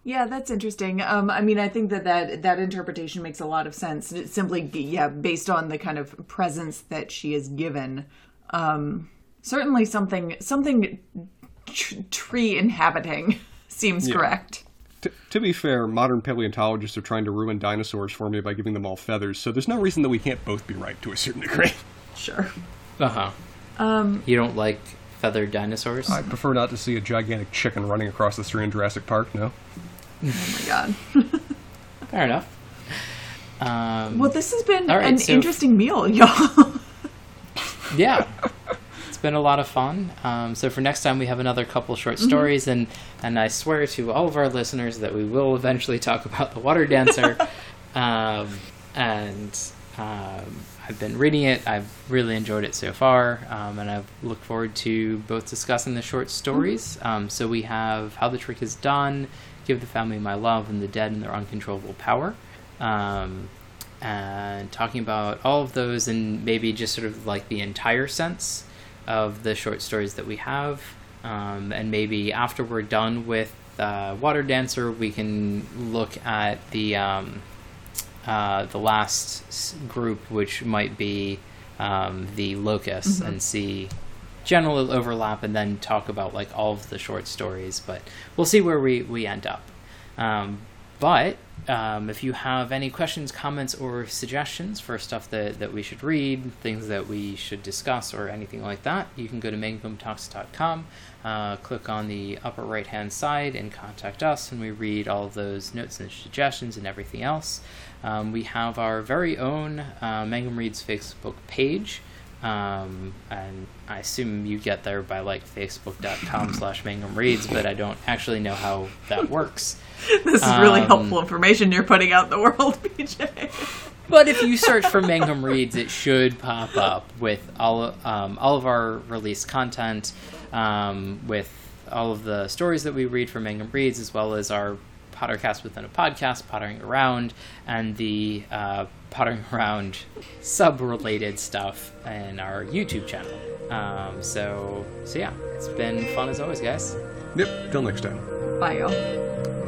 Yeah, that's interesting. Um, I mean, I think that, that that interpretation makes a lot of sense. It's simply, yeah, based on the kind of presence that she is given. Um, certainly, something something tr- tree inhabiting seems Yeah. correct. T- to be fair, modern paleontologists are trying to ruin dinosaurs for me by giving them all feathers, so there's no reason that we can't both be right to a certain degree. Sure. uh huh. Um, you don't like feathered dinosaurs? I prefer not to see a gigantic chicken running across the street in Jurassic Park, no? Oh my god. Fair enough. Um, Well, this has been right, an so- interesting meal, y'all. yeah, it's been a lot of fun. Um, so for next time, we have another couple short Mm-hmm. stories, and and I swear to all of our listeners that we will eventually talk about the Water Dancer. um, and um, I've been reading it. I've really enjoyed it so far, um, and I look forward to both discussing the short stories. Um, so we have How the Trick is Done, Give the Family My Love, and The Dead and Their Uncontrollable Power. Um, and talking about all of those and maybe just sort of like the entire sense of the short stories that we have. Um, and maybe after we're done with uh, Water Dancer, we can look at the um, uh, the last group, which might be um, the Locusts, and see general overlap, and then talk about like all of the short stories. But we'll see where we we end up. Um, but um, if you have any questions, comments, or suggestions for stuff that, that we should read, things that we should discuss, or anything like that, you can go to mangumtalks.com, uh, click on the upper right hand side, and contact us, and we read all those notes and suggestions and everything else. Um, we have our very own uh, Mangum Reads Facebook page. Um, and I assume you get there by like facebook.com slash Mangum Reads, but I don't actually know how that works. This is really Um, helpful information you're putting out in the world, BJ. But if you search for Mangum Reads, it should pop up with all um, all of our released content, um, with all of the stories that we read from Mangum Reads, as well as our Pottercast within a podcast, Pottering Around, and the uh, Pottering Around sub-related stuff in our YouTube channel. Um, so, so yeah, it's been fun as always, guys. Yep, till next time. Bye, y'all.